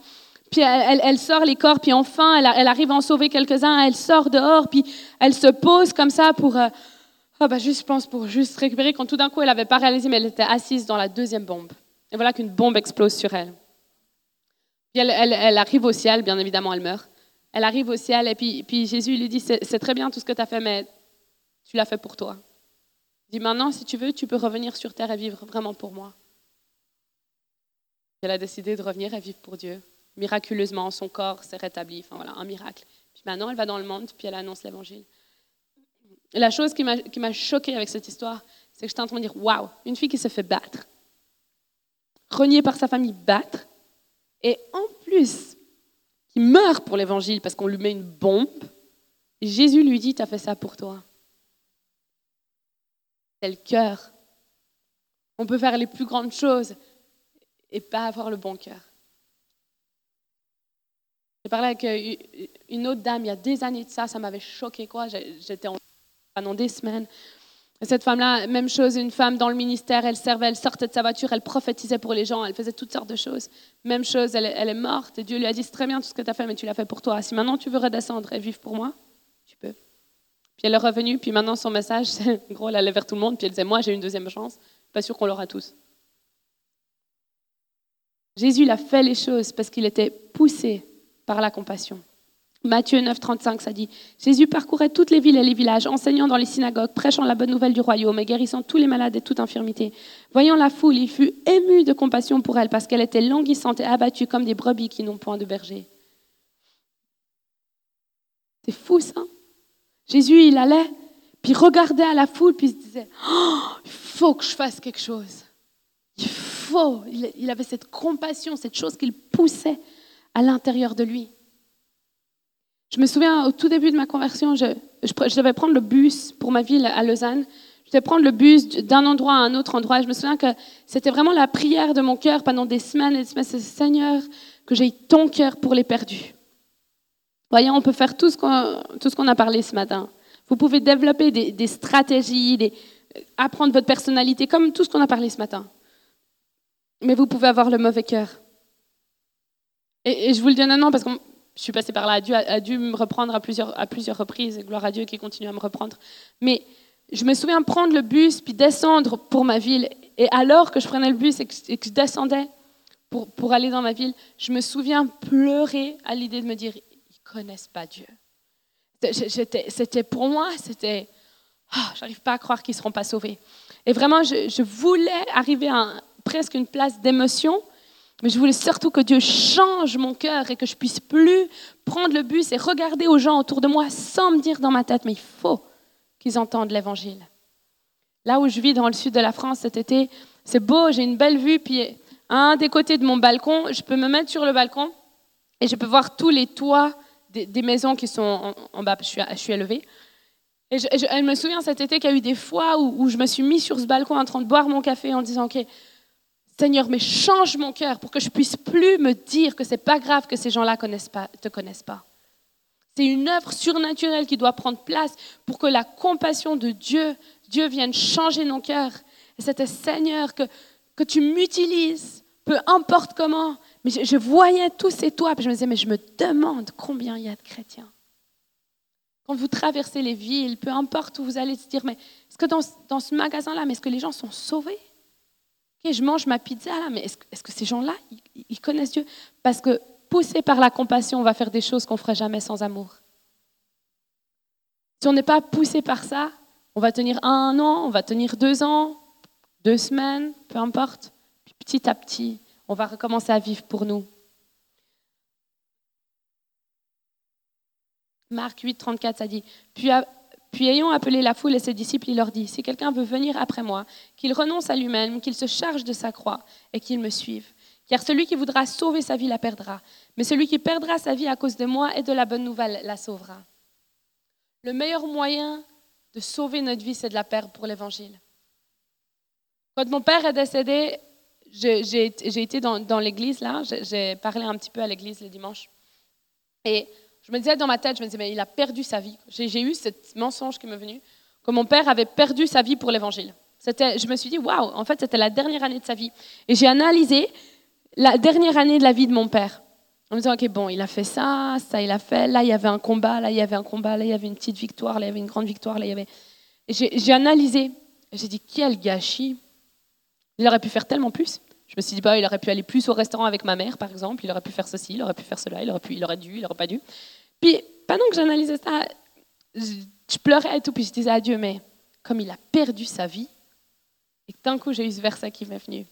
Puis elle, sort les corps, puis enfin, elle, arrive à en sauver quelques-uns, elle sort dehors, puis elle se pose comme ça pour, euh, ah bah juste, je pense, pour juste récupérer, quand tout d'un coup, elle avait pas réalisé, mais elle était assise dans la deuxième bombe. Et voilà qu'une bombe explose sur elle. Puis elle, arrive au ciel, bien évidemment, elle meurt. Elle arrive au ciel, et puis, puis Jésus lui dit, c'est très bien tout ce que tu as fait, mais tu l'as fait pour toi. Il dit, maintenant, si tu veux, tu peux revenir sur terre et vivre vraiment pour moi. Elle a décidé de revenir et vivre pour Dieu. Miraculeusement, son corps s'est rétabli. Enfin voilà, un miracle. Puis maintenant, elle va dans le monde, puis elle annonce l'évangile. La chose qui m'a choquée avec cette histoire, c'est que j'étais en train de dire waouh, une fille qui se fait battre, reniée par sa famille, battre, et en plus, qui meurt pour l'évangile parce qu'on lui met une bombe. Jésus lui dit, tu as fait ça pour toi. C'est le cœur. On peut faire les plus grandes choses et pas avoir le bon cœur. J'ai parlé avec euh, une autre dame il y a des années de ça, ça m'avait choqué quoi. J'étais en pendant des semaines. Et cette femme-là, même chose, une femme dans le ministère, elle servait, elle sortait de sa voiture, elle prophétisait pour les gens, elle faisait toutes sortes de choses. Même chose, elle, elle est morte et Dieu lui a dit très bien tout ce que tu as fait, mais tu l'as fait pour toi. Si maintenant tu veux redescendre et vivre pour moi, tu peux. Puis elle est revenue, puis maintenant son message, c'est [LAUGHS] gros, elle allait vers tout le monde, puis elle disait moi j'ai une deuxième chance, pas sûr qu'on l'aura tous. Jésus il a fait les choses parce qu'il était poussé par la compassion. Matthieu 9, 35, ça dit Jésus parcourait toutes les villes et les villages, enseignant dans les synagogues, prêchant la bonne nouvelle du royaume et guérissant tous les malades et toute infirmité. Voyant la foule, il fut ému de compassion pour elle parce qu'elle était languissante et abattue comme des brebis qui n'ont point de berger. C'est fou ça. Jésus, il allait, puis regardait à la foule, puis se disait Oh, il faut que je fasse quelque chose. Il faut. Il avait cette compassion, cette chose qu'il poussait à l'intérieur de lui. Je me souviens, au tout début de ma conversion, je, devais prendre le bus pour ma ville à Lausanne. Je devais prendre le bus d'un endroit à un autre endroit. Je me souviens que c'était vraiment la prière de mon cœur pendant des semaines et des semaines. C'est Seigneur, que j'ai ton cœur pour les perdus. Voyez, on peut faire tout ce qu'on a parlé ce matin. Vous pouvez développer des, stratégies, apprendre votre personnalité, comme tout ce qu'on a parlé ce matin. Mais vous pouvez avoir le mauvais cœur. Et, je vous le dis honnêtement parce que je suis passée par là. Dieu a, dû me reprendre à plusieurs, à plusieurs reprises. Gloire à Dieu qui continue à me reprendre. Mais je me souviens prendre le bus puis descendre pour ma ville. Et alors que je prenais le bus et que, je descendais pour, pour aller dans ma ville, je me souviens pleurer à l'idée de me dire ils connaissent pas Dieu. C'était- pour moi, c'était ah, j'arrive pas à croire qu'ils seront pas sauvés. Et vraiment, je, je voulais arriver à presque une place d'émotion, mais je voulais surtout que Dieu change mon cœur et que je puisse plus prendre le bus et regarder aux gens autour de moi sans me dire dans ma tête, mais il faut qu'ils entendent l'évangile. Là où je vis dans le sud de la France cet été, c'est beau, j'ai une belle vue, puis un des côtés de mon balcon, je peux me mettre sur le balcon et je peux voir tous les toits des, maisons qui sont en, bas, je suis, je suis élevée. Et je, me souvient cet été qu'il y a eu des fois où, où je me suis mise sur ce balcon en train de boire mon café en disant, OK, Seigneur, mais change mon cœur pour que je puisse plus me dire que c'est pas grave que ces gens-là pas, te connaissent pas. C'est une œuvre surnaturelle qui doit prendre place pour que la compassion de Dieu, Dieu vienne changer nos cœurs. Et c'était Seigneur que, que tu m'utilises, peu importe comment. Mais je, voyais tous ces toits, puis je me disais, mais je me demande combien il y a de chrétiens. Quand vous traversez les villes, peu importe où vous allez se dire, mais est-ce que dans, ce- dans ce magasin-là, mais est-ce que les gens sont sauvés? Ok, je mange ma pizza mais est-ce que, ces gens-là, ils, connaissent Dieu? Parce que poussé par la compassion, on va faire des choses qu'on ferait jamais sans amour. Si on n'est pas poussé par ça, on va tenir un an, on va tenir deux ans, deux semaines, peu importe. Puis petit à petit, on va recommencer à vivre pour nous. Marc 8, 34, ça dit puis ayant appelé la foule et ses disciples, il leur dit Si quelqu'un veut venir après moi, qu'il renonce à lui-même, qu'il se charge de sa croix et qu'il me suive. Car celui qui voudra sauver sa vie la perdra, mais celui qui perdra sa vie à cause de moi et de la bonne nouvelle la sauvera. Le meilleur moyen de sauver notre vie, c'est de la perdre pour l'évangile. Quand mon père est décédé, j'ai été dans, l'église, là, j'ai parlé un petit peu à l'église le dimanche. Et je me disais dans ma tête, je me disais, mais il a perdu sa vie. J'ai eu ce mensonge qui m'est venu, que mon père avait perdu sa vie pour l'évangile. Je me suis dit, waouh, en fait, c'était la dernière année de sa vie. Et j'ai analysé la dernière année de la vie de mon père. En me disant, OK, bon, il a fait ça, ça, il a fait. Là, il y avait un combat, là, il y avait un combat, là, il y avait une petite victoire, là, il y avait une grande victoire, là, il y avait. J'ai analysé. J'ai dit, quel gâchis. Il aurait pu faire tellement plus. Me suis dit, bah, il aurait pu aller plus au restaurant avec ma mère, par exemple. Il aurait pu faire ceci, il aurait pu faire cela, il aurait, pu, il aurait dû, il aurait pas dû. Puis, pendant que j'analysais ça, je, pleurais et tout, puis je disais à Dieu, mais comme il a perdu sa vie, et d'un coup, j'ai eu ce verset qui m'est venu.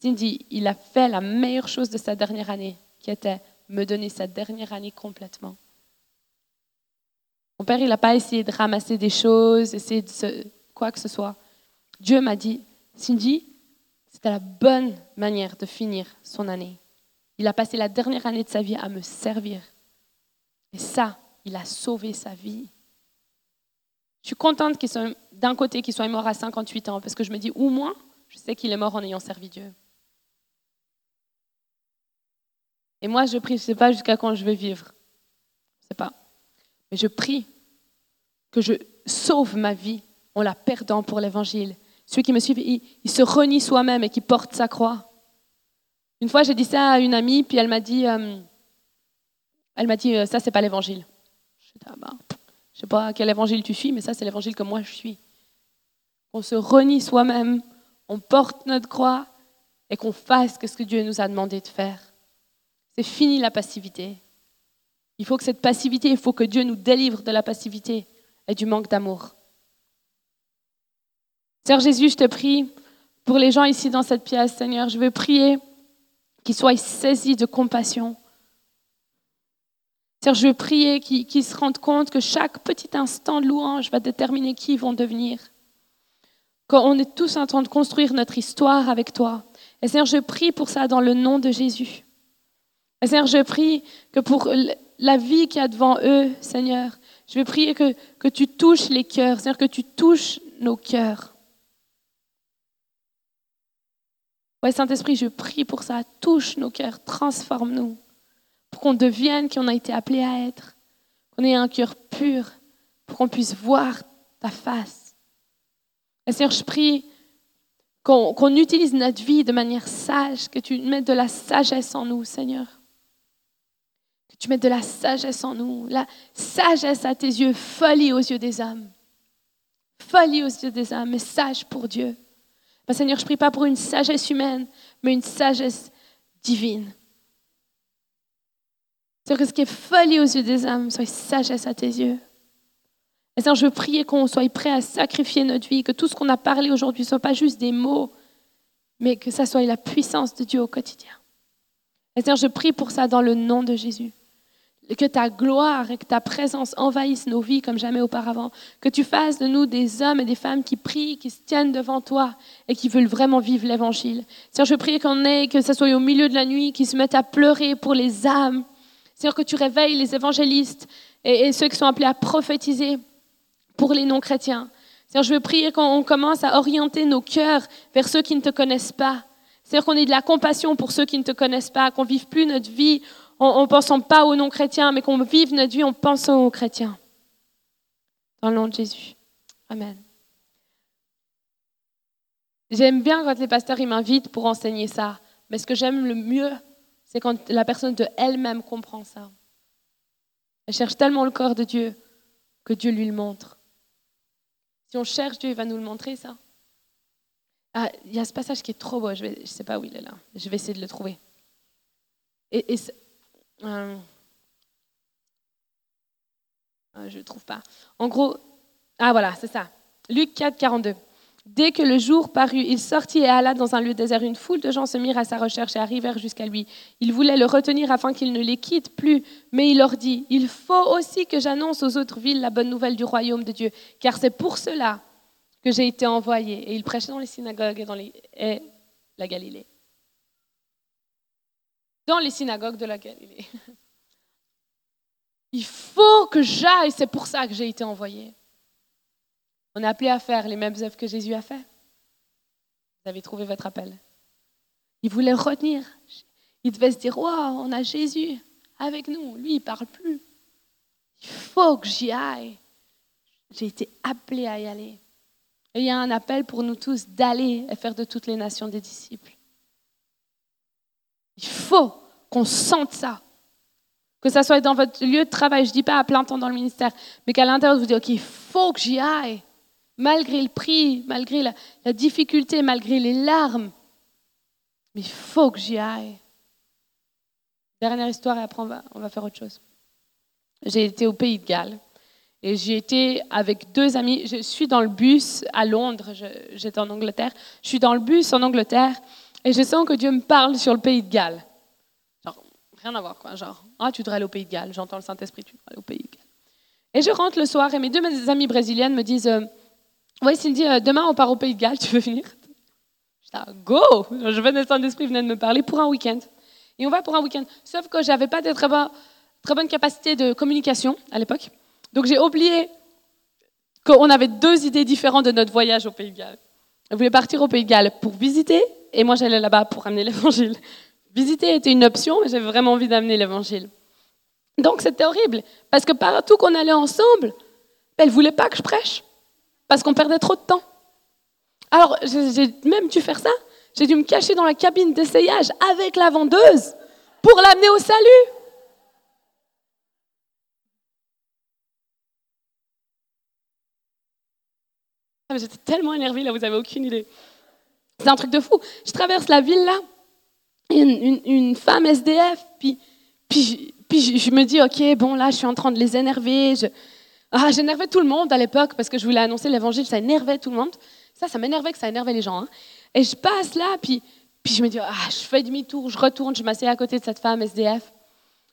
Cindy, il a fait la meilleure chose de sa dernière année, qui était me donner sa dernière année complètement. Mon père, il n'a pas essayé de ramasser des choses, essayer de quoi que ce soit. Dieu m'a dit, Cindy, c'était la bonne manière de finir son année. Il a passé la dernière année de sa vie à me servir. Et ça, il a sauvé sa vie. Je suis contente qu'il soit, d'un côté, qu'il soit mort à 58 ans, parce que je me dis, au moins, je sais qu'il est mort en ayant servi Dieu. Et moi, je prie, je ne sais pas jusqu'à quand je vais vivre. Je ne sais pas. Mais je prie que je sauve ma vie en la perdant pour l'évangile. Ceux qui me ils, ils se renient soi-même et qui portent sa croix. Une fois, j'ai dit ça à une amie, puis elle m'a dit, euh, elle m'a dit, euh, ça, c'est pas l'évangile. Je ah bah, sais pas quel évangile tu suis, mais ça, c'est l'évangile que moi je suis. On se renie soi-même, on porte notre croix et qu'on fasse ce que Dieu nous a demandé de faire. C'est fini la passivité. Il faut que cette passivité, il faut que Dieu nous délivre de la passivité et du manque d'amour. Seigneur Jésus, je te prie pour les gens ici dans cette pièce, Seigneur, je veux prier qu'ils soient saisis de compassion. Seigneur, je veux prier qu'ils se rendent compte que chaque petit instant de louange va déterminer qui ils vont devenir. Qu'on est tous en train de construire notre histoire avec toi. Et Seigneur, je prie pour ça dans le nom de Jésus. Et Seigneur, je prie que pour la vie qu'il y a devant eux, Seigneur, je vais prier que, que tu touches les cœurs, Seigneur, que tu touches nos cœurs. Ouais, Saint-Esprit, je prie pour ça. Touche nos cœurs, transforme-nous, pour qu'on devienne qui on a été appelé à être, qu'on ait un cœur pur, pour qu'on puisse voir ta face. Seigneur, je prie qu'on qu'on utilise notre vie de manière sage, que tu mettes de la sagesse en nous, Seigneur. Que tu mettes de la sagesse en nous, la sagesse à tes yeux, folie aux yeux des hommes. Folie aux yeux des hommes, mais sage pour Dieu. Seigneur, je prie pas pour une sagesse humaine, mais une sagesse divine. Seigneur, que ce qui est folie aux yeux des hommes soit sagesse à tes yeux. Et Seigneur, je veux prier qu'on soit prêt à sacrifier notre vie, que tout ce qu'on a parlé aujourd'hui ne soit pas juste des mots, mais que ça soit la puissance de Dieu au quotidien. Et Seigneur, je prie pour ça dans le nom de Jésus. Que ta gloire et que ta présence envahissent nos vies comme jamais auparavant. Que tu fasses de nous des hommes et des femmes qui prient, qui se tiennent devant toi et qui veulent vraiment vivre l'évangile. Seigneur, je prie qu'on ait, que ce soit au milieu de la nuit, qui se mettent à pleurer pour les âmes. Seigneur, que tu réveilles les évangélistes et, et ceux qui sont appelés à prophétiser pour les non-chrétiens. Seigneur, je veux prier qu'on commence à orienter nos cœurs vers ceux qui ne te connaissent pas. Seigneur, qu'on ait de la compassion pour ceux qui ne te connaissent pas, qu'on vive plus notre vie en pensant pas aux non-chrétiens, mais qu'on vive notre vie en pensant aux chrétiens. Dans le nom de Jésus. Amen. J'aime bien quand les pasteurs m'invitent pour enseigner ça, mais ce que j'aime le mieux, c'est quand la personne de elle-même comprend ça. Elle cherche tellement le corps de Dieu que Dieu lui le montre. Si on cherche Dieu, il va nous le montrer, ça. Ah, il y a ce passage qui est trop beau, je ne sais pas où il est là, je vais essayer de le trouver. Et, euh, euh, je ne trouve pas. En gros, ah voilà, c'est ça. Luc 4, 42. Dès que le jour parut, il sortit et alla dans un lieu désert. Une foule de gens se mirent à sa recherche et arrivèrent jusqu'à lui. Ils voulaient le retenir afin qu'il ne les quitte plus, mais il leur dit, il faut aussi que j'annonce aux autres villes la bonne nouvelle du royaume de Dieu, car c'est pour cela que j'ai été envoyé. Et il prêchait dans les synagogues et dans et la Galilée. Dans les synagogues de la Galilée. Il faut que j'aille, c'est pour ça que j'ai été envoyé. On est appelé à faire les mêmes œuvres que Jésus a fait. Vous avez trouvé votre appel. Il voulait retenir. Il devait se dire, waouh, on a Jésus avec nous. Lui, il parle plus. Il faut que j'y aille. J'ai été appelé à y aller. Et il y a un appel pour nous tous d'aller et faire de toutes les nations des disciples. Il faut qu'on sente ça. Que ça soit dans votre lieu de travail, je ne dis pas à plein temps dans le ministère, mais qu'à l'intérieur, vous dites, OK, il faut que j'y aille. Malgré le prix, malgré la, difficulté, malgré les larmes. Mais il faut que j'y aille. Dernière histoire et après on va, on va faire autre chose. J'ai été au Pays de Galles et j'ai été avec deux amis. Je suis dans le bus à Londres, j'étais en Angleterre. Je suis dans le bus en Angleterre et je sens que Dieu me parle sur le Pays de Galles. Genre, rien à voir quoi. Genre, ah, tu devrais aller au Pays de Galles. J'entends le Saint-Esprit, tu devrais aller au Pays de Galles. Et je rentre le soir et mes deux amies brésiliennes me disent euh, Ouais, Cindy, euh, demain on part au Pays de Galles, tu veux venir? Je dis ah, Go Je venais de Saint-Esprit, venait de me parler pour un week-end. Et on va pour un week-end. Sauf que j'avais pas de très, bon- très bonne capacité de communication à l'époque. Donc j'ai oublié qu'on avait deux idées différentes de notre voyage au Pays de Galles. On voulait partir au Pays de Galles pour visiter, et moi j'allais là-bas pour amener [LAUGHS] l'évangile. Visiter était une option, mais j'avais vraiment envie d'amener l'évangile. Donc c'était horrible, parce que partout qu'on allait ensemble, elle ne voulait pas que je prêche, parce qu'on perdait trop de temps. Alors j'ai même dû faire ça. J'ai dû me cacher dans la cabine d'essayage avec la vendeuse pour l'amener au salut. Ah, J'étais tellement énervée, là, vous n'avez aucune idée. C'est un truc de fou. Je traverse la ville, là, une, femme SDF, puis, puis, puis je, me dis, OK, bon, là, je suis en train de les énerver. Je... Ah, j'énervais tout le monde à l'époque parce que je voulais annoncer l'évangile, ça énervait tout le monde. Ça, ça m'énervait que ça énervait les gens. hein. Et je passe là, puis, puis je me dis, ah, je fais demi-tour, je retourne, je m'assieds à côté de cette femme SDF.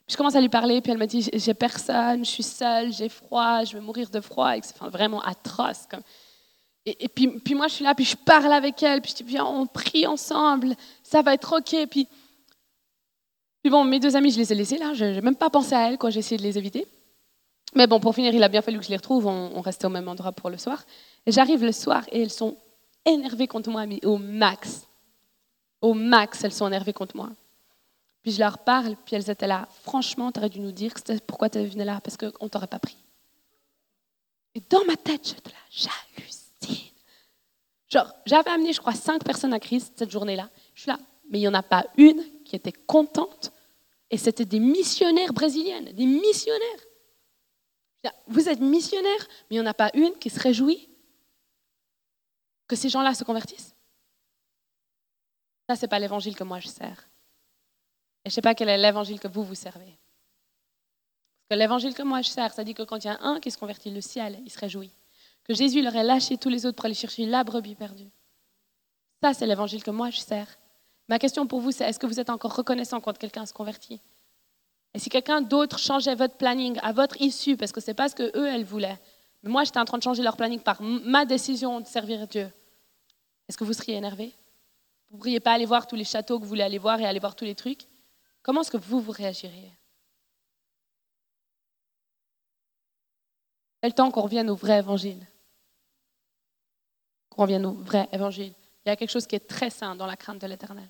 Je commence à lui parler, puis elle me dit, J'ai- personne, je suis seule, j'ai froid, je vais mourir de froid. Enfin, vraiment atroce. Comme. Et, puis, puis moi, je suis là, puis je parle avec elle, puis je dis, viens, on prie ensemble, ça va être OK. Puis, puis bon, mes deux amis, je les ai laissés là, je n'ai même pas pensé à elles, quoi, j'ai essayé de les éviter. Mais bon, pour finir, il a bien fallu que je les retrouve, on, restait au même endroit pour le soir. Et j'arrive le soir, et elles sont énervées contre moi, mais au max. Au max, elles sont énervées contre moi. Puis je leur parle, puis elles étaient là. Franchement, tu aurais dû nous dire pourquoi tu venais là, parce qu'on t'aurait pas pris. Et dans ma tête, j'étais là, j'hallucine. Genre, j'avais amené, je crois, cinq personnes à Christ cette journée-là. Je suis là, mais il n'y en a pas une qui était contente. Et c'était des missionnaires brésiliennes, des missionnaires. Dis, Vous êtes missionnaires, mais il n'y en a pas une qui se réjouit que ces gens-là se convertissent. Ça, c'est pas l'évangile que moi je sers. Et je ne sais pas quel est l'évangile que vous, vous servez. Parce que l'évangile que moi je sers, ça dit que quand il y a un qui se convertit, le ciel, il se réjouit. Que Jésus leur ait lâché tous les autres pour aller chercher la brebis perdue. Ça, c'est l'évangile que moi je sers. Ma question pour vous, c'est est-ce que vous êtes encore reconnaissant quand quelqu'un se convertit Et si quelqu'un d'autre changeait votre planning à votre issue, parce que ce n'est pas ce que eux, elles voulaient, mais moi, j'étais en train de changer leur planning par ma décision de servir Dieu, est-ce que vous seriez énervé? Vous ne pourriez pas aller voir tous les châteaux que vous voulez aller voir et aller voir tous les trucs Comment est-ce que vous, vous réagiriez? C'est le temps qu'on revienne au vrai évangile? Qu'on revienne au vrai évangile. Il y a quelque chose qui est très sain dans la crainte de l'éternel.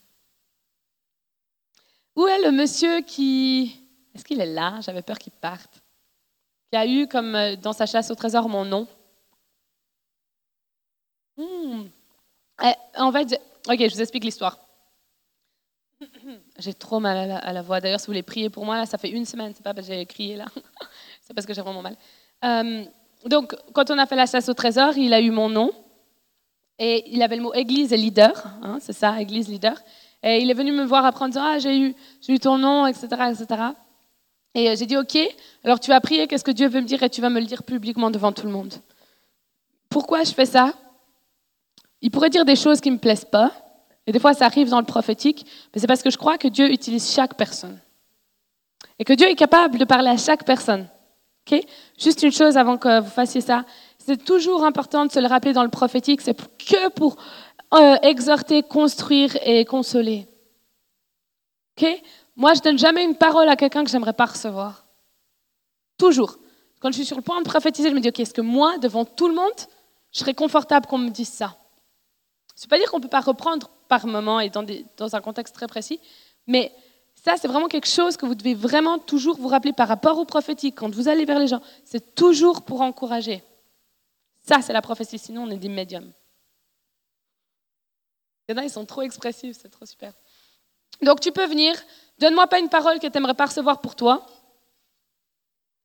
Où est le monsieur qui. Est-ce qu'il est là? J'avais peur qu'il parte. Qui a eu, comme euh, dans sa chasse au trésor, mon nom? Hmm. Eh, en fait, ok, je vous explique l'histoire. J'ai trop mal à la, voix. D'ailleurs, si vous voulez prier pour moi, ça fait une semaine. C'est pas parce que j'ai crié là. [LAUGHS] C'est parce que j'ai vraiment mal. Euh, donc, quand on a fait la chasse au trésor, il a eu mon nom. Et il avait le mot église et leader. hein, c'est ça, église leader. Et il est venu me voir après en disant Ah, j'ai eu, eu ton nom, etc. etc. Et euh, j'ai dit Ok, alors tu vas prier, qu'est-ce que Dieu veut me dire et tu vas me le dire publiquement devant tout le monde. Pourquoi je fais ça? Il pourrait dire des choses qui ne me plaisent pas. Et des fois, ça arrive dans le prophétique. Mais c'est parce que je crois que Dieu utilise chaque personne. Et que Dieu est capable de parler à chaque personne. Ok? Juste une chose avant que vous fassiez ça. C'est toujours important de se le rappeler dans le prophétique. C'est que pour euh, exhorter, construire et consoler. Ok? Moi, je donne jamais une parole à quelqu'un que j'aimerais pas recevoir. Toujours. Quand je suis sur le point de prophétiser, je me dis, ok, est-ce que moi, devant tout le monde, je serais confortable qu'on me dise ça? Ça ne pas dire qu'on ne peut pas reprendre par moment et dans, dans un contexte très précis, mais ça, c'est vraiment quelque chose que vous devez vraiment toujours vous rappeler par rapport au prophétique. Quand vous allez vers les gens, c'est toujours pour encourager. Ça, c'est la prophétie, sinon on est des médiums. En a, ils sont trop expressifs, c'est trop super. Donc tu peux venir, donne-moi pas une parole que tu n'aimerais pas recevoir pour toi.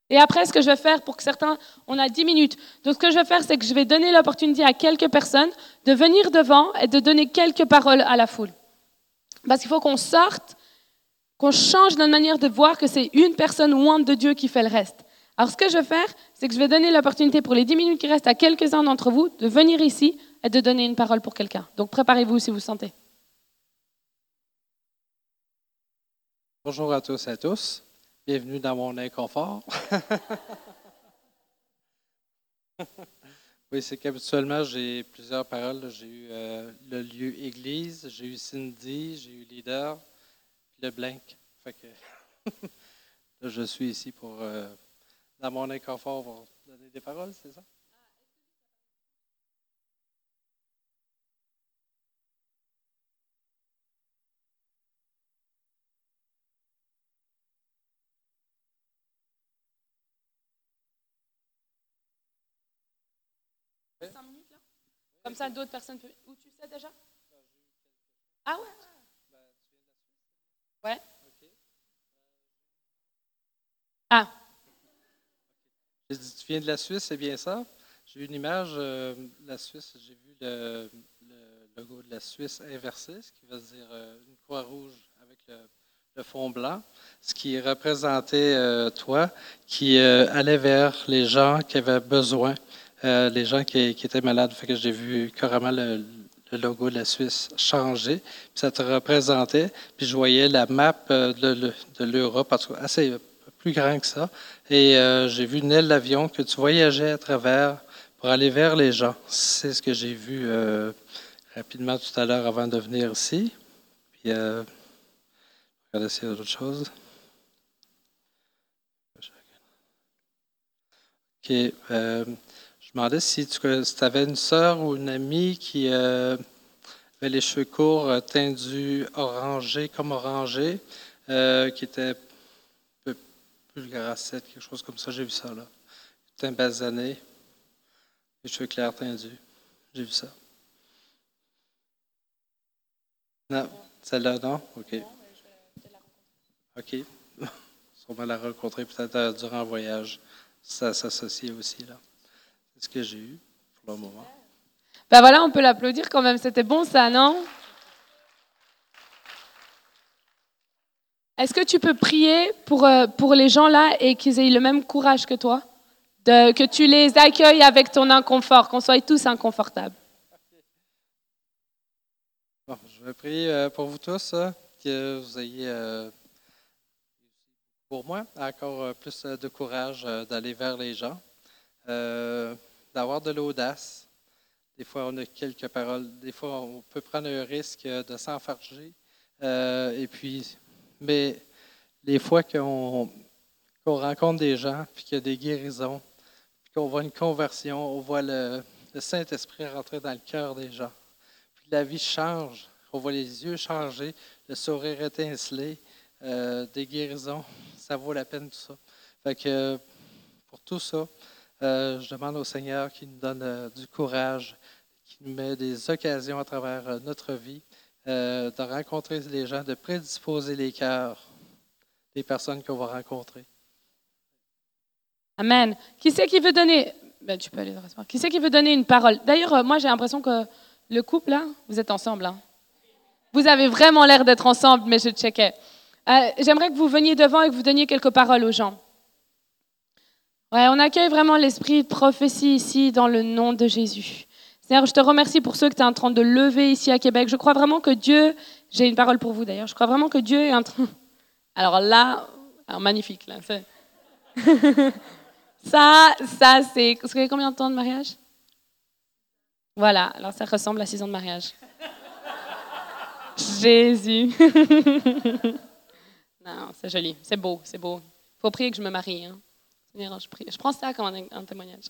Et après, ce que je vais faire pour que certains, on a 10 minutes. Donc ce que je vais faire, c'est que je vais donner l'opportunité à quelques personnes de venir devant et de donner quelques paroles à la foule. Parce qu'il faut qu'on sorte, qu'on change notre manière de voir que c'est une personne ou un de Dieu qui fait le reste. Alors ce que je vais faire, c'est que je vais donner l'opportunité pour les 10 minutes qui restent à quelques-uns d'entre vous de venir ici et de donner une parole pour quelqu'un. Donc préparez-vous si vous sentez. Bonjour à tous et à tous. Bienvenue dans mon inconfort. [LAUGHS] Oui, c'est qu'habituellement, j'ai plusieurs paroles. J'ai eu euh, le lieu église, j'ai eu Cindy, j'ai eu leader, puis le blank. Fait que [LAUGHS] je suis ici pour, euh, dans mon inconfort, pour donner des paroles, c'est ça? Cinq minutes, là? Comme ça, d'autres personnes peuvent. Où tu sais déjà? Ah ouais? Ouais. Ah, Dit, tu viens de la Suisse, c'est bien ça? J'ai eu une image, euh, la Suisse, j'ai vu le, logo de la Suisse inversé, ce qui veut dire euh, une croix rouge avec le, fond blanc, ce qui représentait euh, toi, qui allait vers les gens qui avaient besoin, les gens qui, étaient malades. Fait j'ai vu carrément le, logo de la Suisse changer, puis ça te représentait, puis je voyais la map de, de- de l'Europe, assez plus grand que ça. Et euh, j'ai vu une aile d'avion que tu voyageais à travers pour aller vers les gens. C'est ce que j'ai vu euh, rapidement tout à l'heure avant de venir ici. Puis, euh, regardez s'il y a d'autres choses. OK. euh, je me demandais si tu avais une sœur ou une amie qui avait les cheveux courts euh, tendus orangés, comme orangés, euh, qui était plus grassette, quelque chose comme ça. J'ai vu ça, là. Teint basané, les cheveux clairs tendus. J'ai vu ça. Non, celle-là, non? OK. OK. [LAUGHS] Sûrement la rencontrer peut-être euh, durant le voyage. Ça s'associe aussi, là. C'est ce que j'ai eu pour le moment. ben voilà, on peut l'applaudir quand même. C'était bon ça, non? Est-ce que tu peux prier pour, euh, pour les gens là et qu'ils aient le même courage que toi? Que tu les accueilles avec ton inconfort, qu'on soit tous inconfortables? Je vais prier euh, pour vous tous, hein, que vous ayez, euh, pour moi, encore plus de courage d'aller vers les gens, d'avoir de l'audace. Des fois, on a quelques paroles. Des fois, on peut prendre un risque de s'enfarger. Et puis, mais les fois qu'on rencontre des gens, puis qu'il y a des guérisons, puis qu'on voit une conversion, on voit le, Saint-Esprit rentrer dans le cœur des gens. Puis la vie change. On voit les yeux changer, le sourire étinceler, euh, des guérisons. Ça vaut la peine tout ça. Fait que pour tout ça, euh, je demande au Seigneur qu'il nous donne euh, du courage, qu'il nous met des occasions à travers notre vie, euh, de rencontrer les gens, de prédisposer les cœurs des personnes qu'on va rencontrer. Amen. Qui c'est qui veut donner ben, Tu peux aller rasseoir. Qui c'est qui veut donner une parole? D'ailleurs, euh, moi j'ai l'impression que le couple là, vous êtes ensemble. hein. Vous avez vraiment l'air d'être ensemble, mais je checkais. Euh, J'aimerais que vous veniez devant et que vous donniez quelques paroles aux gens. Ouais, on accueille vraiment l'esprit de prophétie ici dans le nom de Jésus. Seigneur, je te remercie pour ceux que tu es en train de lever ici à Québec. Je crois vraiment que Dieu, j'ai une parole pour vous d'ailleurs, je crois vraiment que Dieu est en train... [LAUGHS] Alors là, magnifique, là. [LAUGHS] ça, ça, c'est... Vous savez combien de temps de mariage? Voilà, alors ça ressemble à six ans de mariage. [LAUGHS] Jésus. non, c'est joli, c'est beau, c'est beau. Faut prier que je me marie. Hein. Je, prie. je prends ça comme un témoignage.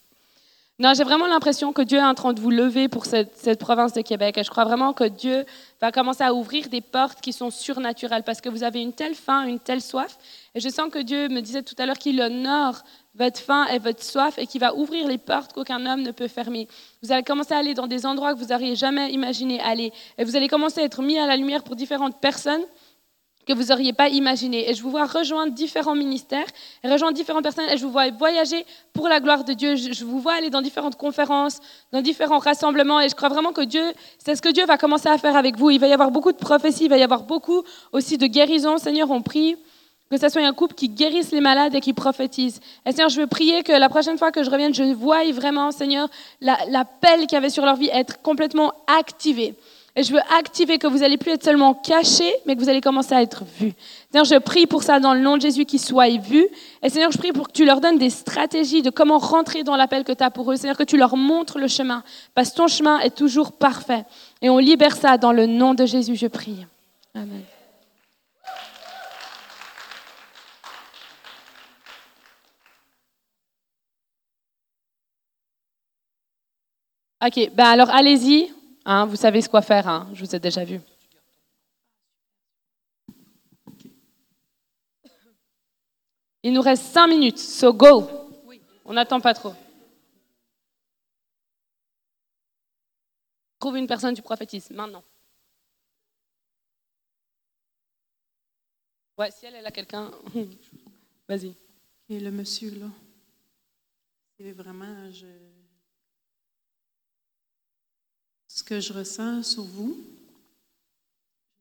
Non, j'ai vraiment l'impression que Dieu est en train de vous lever pour cette, cette province de Québec. Et je crois vraiment que Dieu va commencer à ouvrir des portes qui sont surnaturelles parce que vous avez une telle faim, une telle soif. Et je sens que Dieu me disait tout à l'heure qu'il honore votre faim et votre soif et qu'il va ouvrir les portes qu'aucun homme ne peut fermer. Vous allez commencer à aller dans des endroits que vous n'auriez jamais imaginé aller. Et vous allez commencer à être mis à la lumière pour différentes personnes que vous n'auriez pas imaginé. Et je vous vois rejoindre différents ministères, rejoindre différentes personnes, et je vous vois voyager pour la gloire de Dieu. Je, vous vois aller dans différentes conférences, dans différents rassemblements, et je crois vraiment que Dieu, c'est ce que Dieu va commencer à faire avec vous. Il va y avoir beaucoup de prophéties, il va y avoir beaucoup aussi de guérisons. Seigneur, on prie que ce soit un couple qui guérisse les malades et qui prophétise. Et Seigneur, je veux prier que la prochaine fois que je revienne, je voie vraiment, Seigneur, la- l'appel qu'il y avait sur leur vie être complètement activé. Et je veux activer que vous allez plus être seulement cachés, mais que vous allez commencer à être vus. Seigneur, je prie pour ça dans le nom de Jésus qu'ils soient vus. Et Seigneur, je prie pour que tu leur donnes des stratégies de comment rentrer dans l'appel que tu as pour eux. Seigneur, que tu leur montres le chemin. Parce que ton chemin est toujours parfait. Et on libère ça dans le nom de Jésus, je prie. Amen. Ok, ben alors allez-y. Hein, vous savez ce quoi faire. Hein, je vous ai déjà vu. Il nous reste cinq minutes, so go. On n'attend pas trop. Trouve une personne du prophétisme maintenant. Ouais, si elle, elle a quelqu'un, [LAUGHS] vas-y. Et le monsieur, là, c'est vraiment. ce que je ressens sur vous.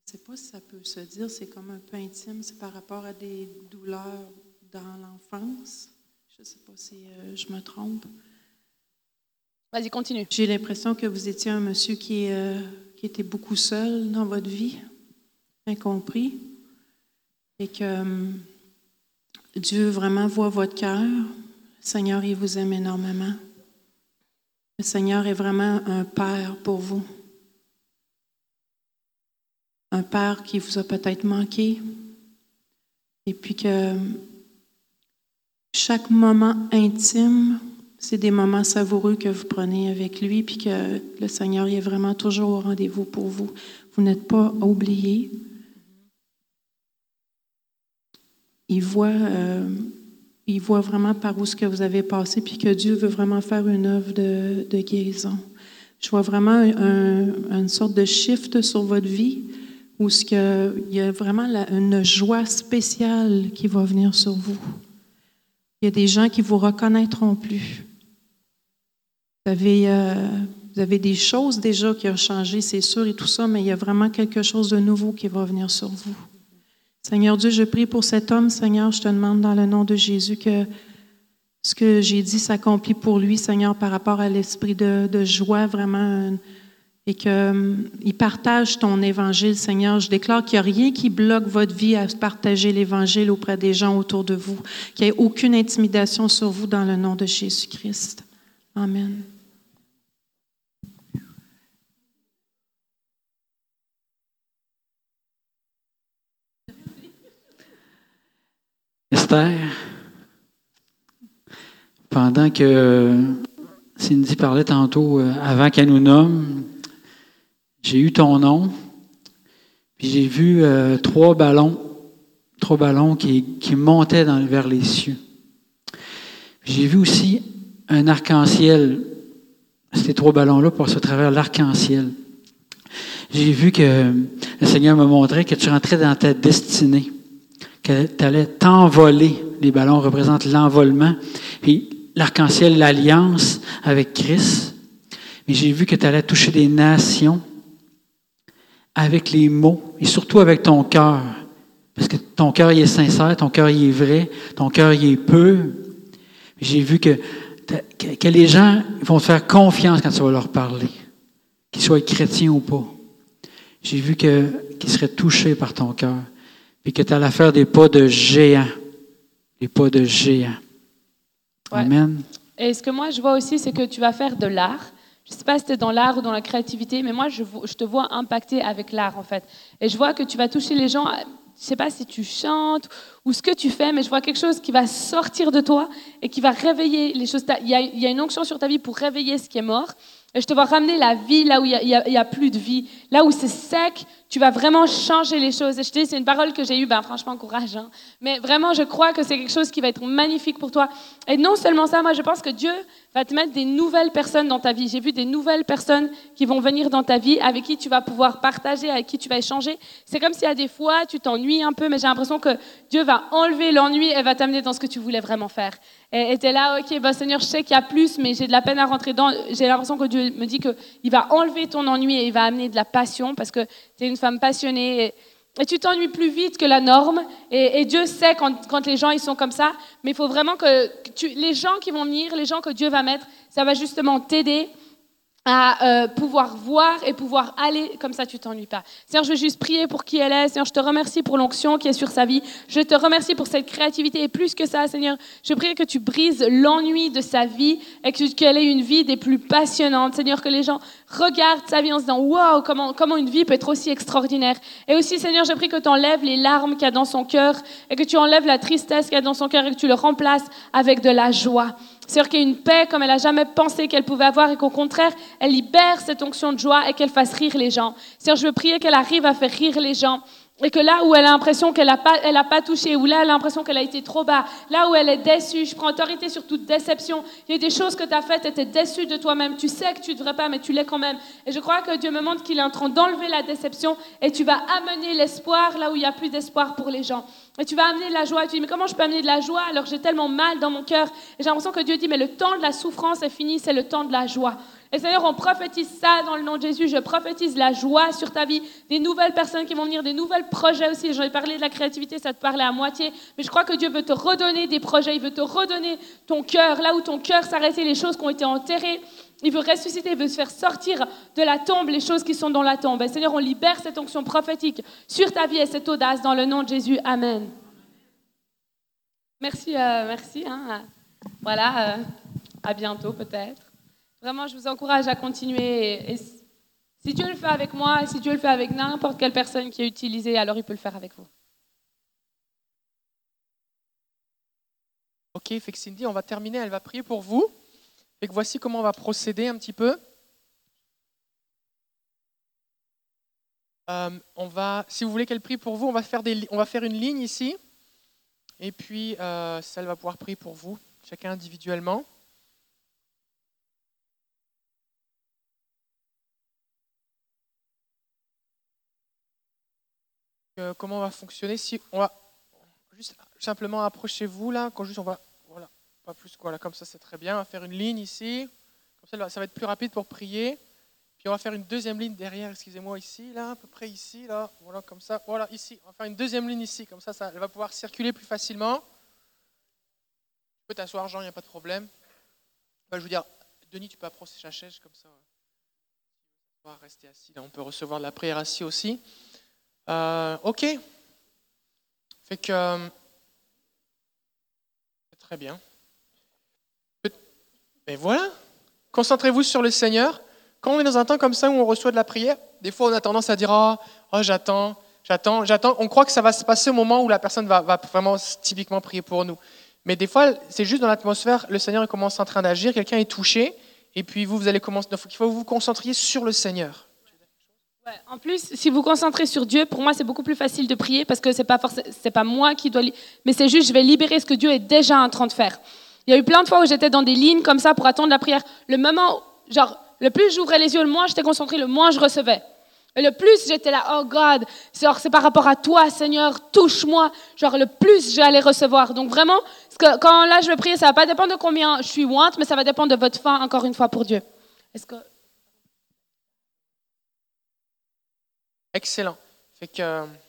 Je ne sais pas si ça peut se dire, c'est comme un peu intime, c'est par rapport à des douleurs dans l'enfance. Je ne sais pas si euh, je me trompe. Vas-y, continue. J'ai l'impression que vous étiez un monsieur qui, euh, qui était beaucoup seul dans votre vie, incompris, et que euh, Dieu vraiment voit votre cœur. Seigneur, il vous aime énormément. Le Seigneur est vraiment un Père pour vous. Un Père qui vous a peut-être manqué. Et puis que chaque moment intime, c'est des moments savoureux que vous prenez avec lui, puis que le Seigneur est vraiment toujours au rendez-vous pour vous. Vous n'êtes pas oubliés. Il voit, euh, il voit vraiment par où ce que vous avez passé, puis que Dieu veut vraiment faire une œuvre de, guérison. Je vois vraiment un- une sorte de shift sur votre vie, où ce il y a vraiment une joie spéciale qui va venir sur vous. Il y a des gens qui vous reconnaîtront plus. Euh, vous avez des choses déjà qui ont changé, c'est sûr, et tout ça, mais il y a vraiment quelque chose de nouveau qui va venir sur vous. Seigneur Dieu, je prie pour cet homme, Seigneur, je te demande dans le nom de Jésus que ce que j'ai dit s'accomplit pour lui, Seigneur, par rapport à l'esprit de, joie, vraiment, euh, et qu'il partage ton évangile, Seigneur. Je déclare qu'il n'y a rien qui bloque votre vie à partager l'évangile auprès des gens autour de vous, qu'il n'y ait aucune intimidation sur vous dans le nom de Jésus-Christ. Amen. Esther, pendant que Cindy parlait tantôt, euh, avant qu'elle nous nomme, j'ai eu ton nom, puis j'ai vu euh, trois ballons, trois ballons qui, montaient vers les cieux. J'ai vu aussi un arc-en-ciel. Ces trois ballons-là passent à travers l'arc-en-ciel. J'ai vu que le Seigneur me montrait que tu rentrais dans ta destinée que tu allais t'envoler. Les ballons représentent l'envolement. Puis l'arc-en-ciel, l'alliance avec Christ. Mais j'ai vu que tu allais toucher des nations avec les mots et surtout avec ton cœur. Parce que ton cœur, est sincère, ton cœur, est vrai, ton cœur, est pur. J'ai vu que, que, les gens vont te faire confiance quand tu vas leur parler, qu'ils soient chrétiens ou pas. J'ai vu qu'ils seraient touchés par ton cœur puis que tu allais faire des pas de géant. Des pas de géant. Ouais. Amen. Et ce que moi je vois aussi, c'est que tu vas faire de l'art. Je ne sais pas si tu es dans l'art ou dans la créativité, mais moi je, te vois impacté avec l'art en fait. Et je vois que tu vas toucher les gens. Je ne sais pas si tu chantes ou ce que tu fais, mais je vois quelque chose qui va sortir de toi et qui va réveiller les choses. Il y a, il y a une onction sur ta vie pour réveiller ce qui est mort. Et je te vois ramener la vie là où il n'y a, plus de vie, là où c'est sec. Tu vas vraiment changer les choses. Et je te dis, c'est une parole que j'ai eue, ben, franchement, courage. hein. Mais vraiment, je crois que c'est quelque chose qui va être magnifique pour toi. Et non seulement ça, moi, je pense que Dieu va te mettre des nouvelles personnes dans ta vie. J'ai vu des nouvelles personnes qui vont venir dans ta vie, avec qui tu vas pouvoir partager, avec qui tu vas échanger. C'est comme si à des fois, tu t'ennuies un peu, mais j'ai l'impression que Dieu va enlever l'ennui et va t'amener dans ce que tu voulais vraiment faire. Es là, ok, bah, Seigneur, je sais qu'il y a plus, mais j'ai de la peine à rentrer dedans. J'ai l'impression que Dieu me dit qu'il va enlever ton ennui et il va amener de la passion parce que tu es une femme passionnée. Et, tu t'ennuies plus vite que la norme. Et, Dieu sait quand, quand les gens ils sont comme ça. Mais il faut vraiment que, les gens qui vont venir, les gens que Dieu va mettre, ça va justement t'aider à euh, pouvoir voir et pouvoir aller comme ça tu t'ennuies pas. Seigneur, je veux juste prier pour qui elle est. Seigneur, je te remercie pour l'onction qui est sur sa vie. Je te remercie pour cette créativité et plus que ça, Seigneur, je prie que tu brises l'ennui de sa vie et que- qu'elle ait une vie des plus passionnantes. Seigneur, que les gens regardent sa vie en se disant waouh, comment, comment une vie peut être aussi extraordinaire. Et aussi, Seigneur, je prie que tu enlèves les larmes qu'il y a dans son cœur et que tu enlèves la tristesse qu'il y a dans son cœur et que tu le remplaces avec de la joie. Seigneur, qu'il y ait une paix comme elle n'a jamais pensé qu'elle pouvait avoir et qu'au contraire, elle libère cette onction de joie et qu'elle fasse rire les gens. Seigneur, je veux prier qu'elle arrive à faire rire les gens. Et que là où elle a l'impression qu'elle n'a pas, elle a pas touché, ou là elle a l'impression qu'elle a été trop bas, là où elle est déçue, je prends autorité sur toute déception. Il y a des choses que tu as faites, tu étais déçue de toi-même. Tu sais que tu ne devrais pas, mais tu l'es quand même. Et je crois que Dieu me montre qu'il est en train d'enlever la déception et tu vas amener l'espoir là où il n'y a plus d'espoir pour les gens. Et tu vas amener de la joie. Et tu dis, mais comment je peux amener de la joie alors que j'ai tellement mal dans mon cœur? Et j'ai l'impression que Dieu dit, mais le temps de la souffrance est fini, c'est le temps de la joie. Et Seigneur, on prophétise ça dans le nom de Jésus. Je prophétise la joie sur ta vie, des nouvelles personnes qui vont venir, des nouvelles projets aussi. J'en ai parlé de la créativité, ça te parlait à moitié. Mais je crois que Dieu veut te redonner des projets, il veut te redonner ton cœur, là où ton cœur s'arrêtait, les choses qui ont été enterrées. Il veut ressusciter, il veut se faire sortir de la tombe les choses qui sont dans la tombe. Et Seigneur, on libère cette onction prophétique sur ta vie et cette audace dans le nom de Jésus. Amen. Merci, euh, merci. hein. Voilà, euh, à bientôt peut-être. Vraiment, je vous encourage à continuer. Et, et si Dieu le fait avec moi, et si Dieu le fait avec n'importe quelle personne qui est utilisée, alors il peut le faire avec vous. Ok, fait que Cindy, on va terminer, elle va prier pour vous. Que voici comment on va procéder un petit peu. Euh, on va, si vous voulez qu'elle prie pour vous, on va faire, des, on va faire une ligne ici. Et puis, euh, ça, elle va pouvoir prier pour vous, chacun individuellement. Euh, comment on va fonctionner si on va juste simplement approchez-vous là, quand juste on va voilà, pas plus quoi là, comme ça c'est très bien. On va faire une ligne ici, comme ça ça va être plus rapide pour prier. Puis on va faire une deuxième ligne derrière, excusez-moi ici là, à peu près ici là, voilà comme ça, voilà ici. On va faire une deuxième ligne ici, comme ça, ça elle va pouvoir circuler plus facilement. Tu peux t'asseoir Jean, il n'y a pas de problème. Bah, je veux dire, Denis, tu peux approcher la chaise comme ça. On va rester assis là, on peut recevoir de la prière assis aussi. Euh, ok. Fait que. euh, Très bien. Et voilà. Concentrez-vous sur le Seigneur. Quand on est dans un temps comme ça où on reçoit de la prière, des fois on a tendance à dire Ah, oh, j'attends, j'attends, j'attends. On croit que ça va se passer au moment où la personne va, vraiment typiquement prier pour nous. Mais des fois, c'est juste dans l'atmosphère, le Seigneur commence en train d'agir, quelqu'un est touché, et puis vous, vous allez commencer. Il faut qu'il faut que vous vous concentriez sur le Seigneur. En plus, si vous concentrez sur Dieu, pour moi, c'est beaucoup plus facile de prier parce que c'est pas pas moi qui dois, mais c'est juste, je vais libérer ce que Dieu est déjà en train de faire. Il y a eu plein de fois où j'étais dans des lignes comme ça pour attendre la prière. Le moment, genre, le plus j'ouvrais les yeux, le moins j'étais concentré, le moins je recevais. Et le plus j'étais là, oh God, c'est par rapport à toi, Seigneur, touche-moi. Genre, le plus j'allais recevoir. Donc vraiment, que quand là je vais prier, ça va pas dépendre de combien je suis ointe, mais ça va dépendre de votre fin, encore une fois, pour Dieu. Est-ce que Excellent. Que.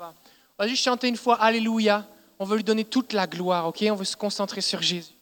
On va juste chanter une fois Alléluia. On veut lui donner toute la gloire, ok? On veut se concentrer sur Jésus.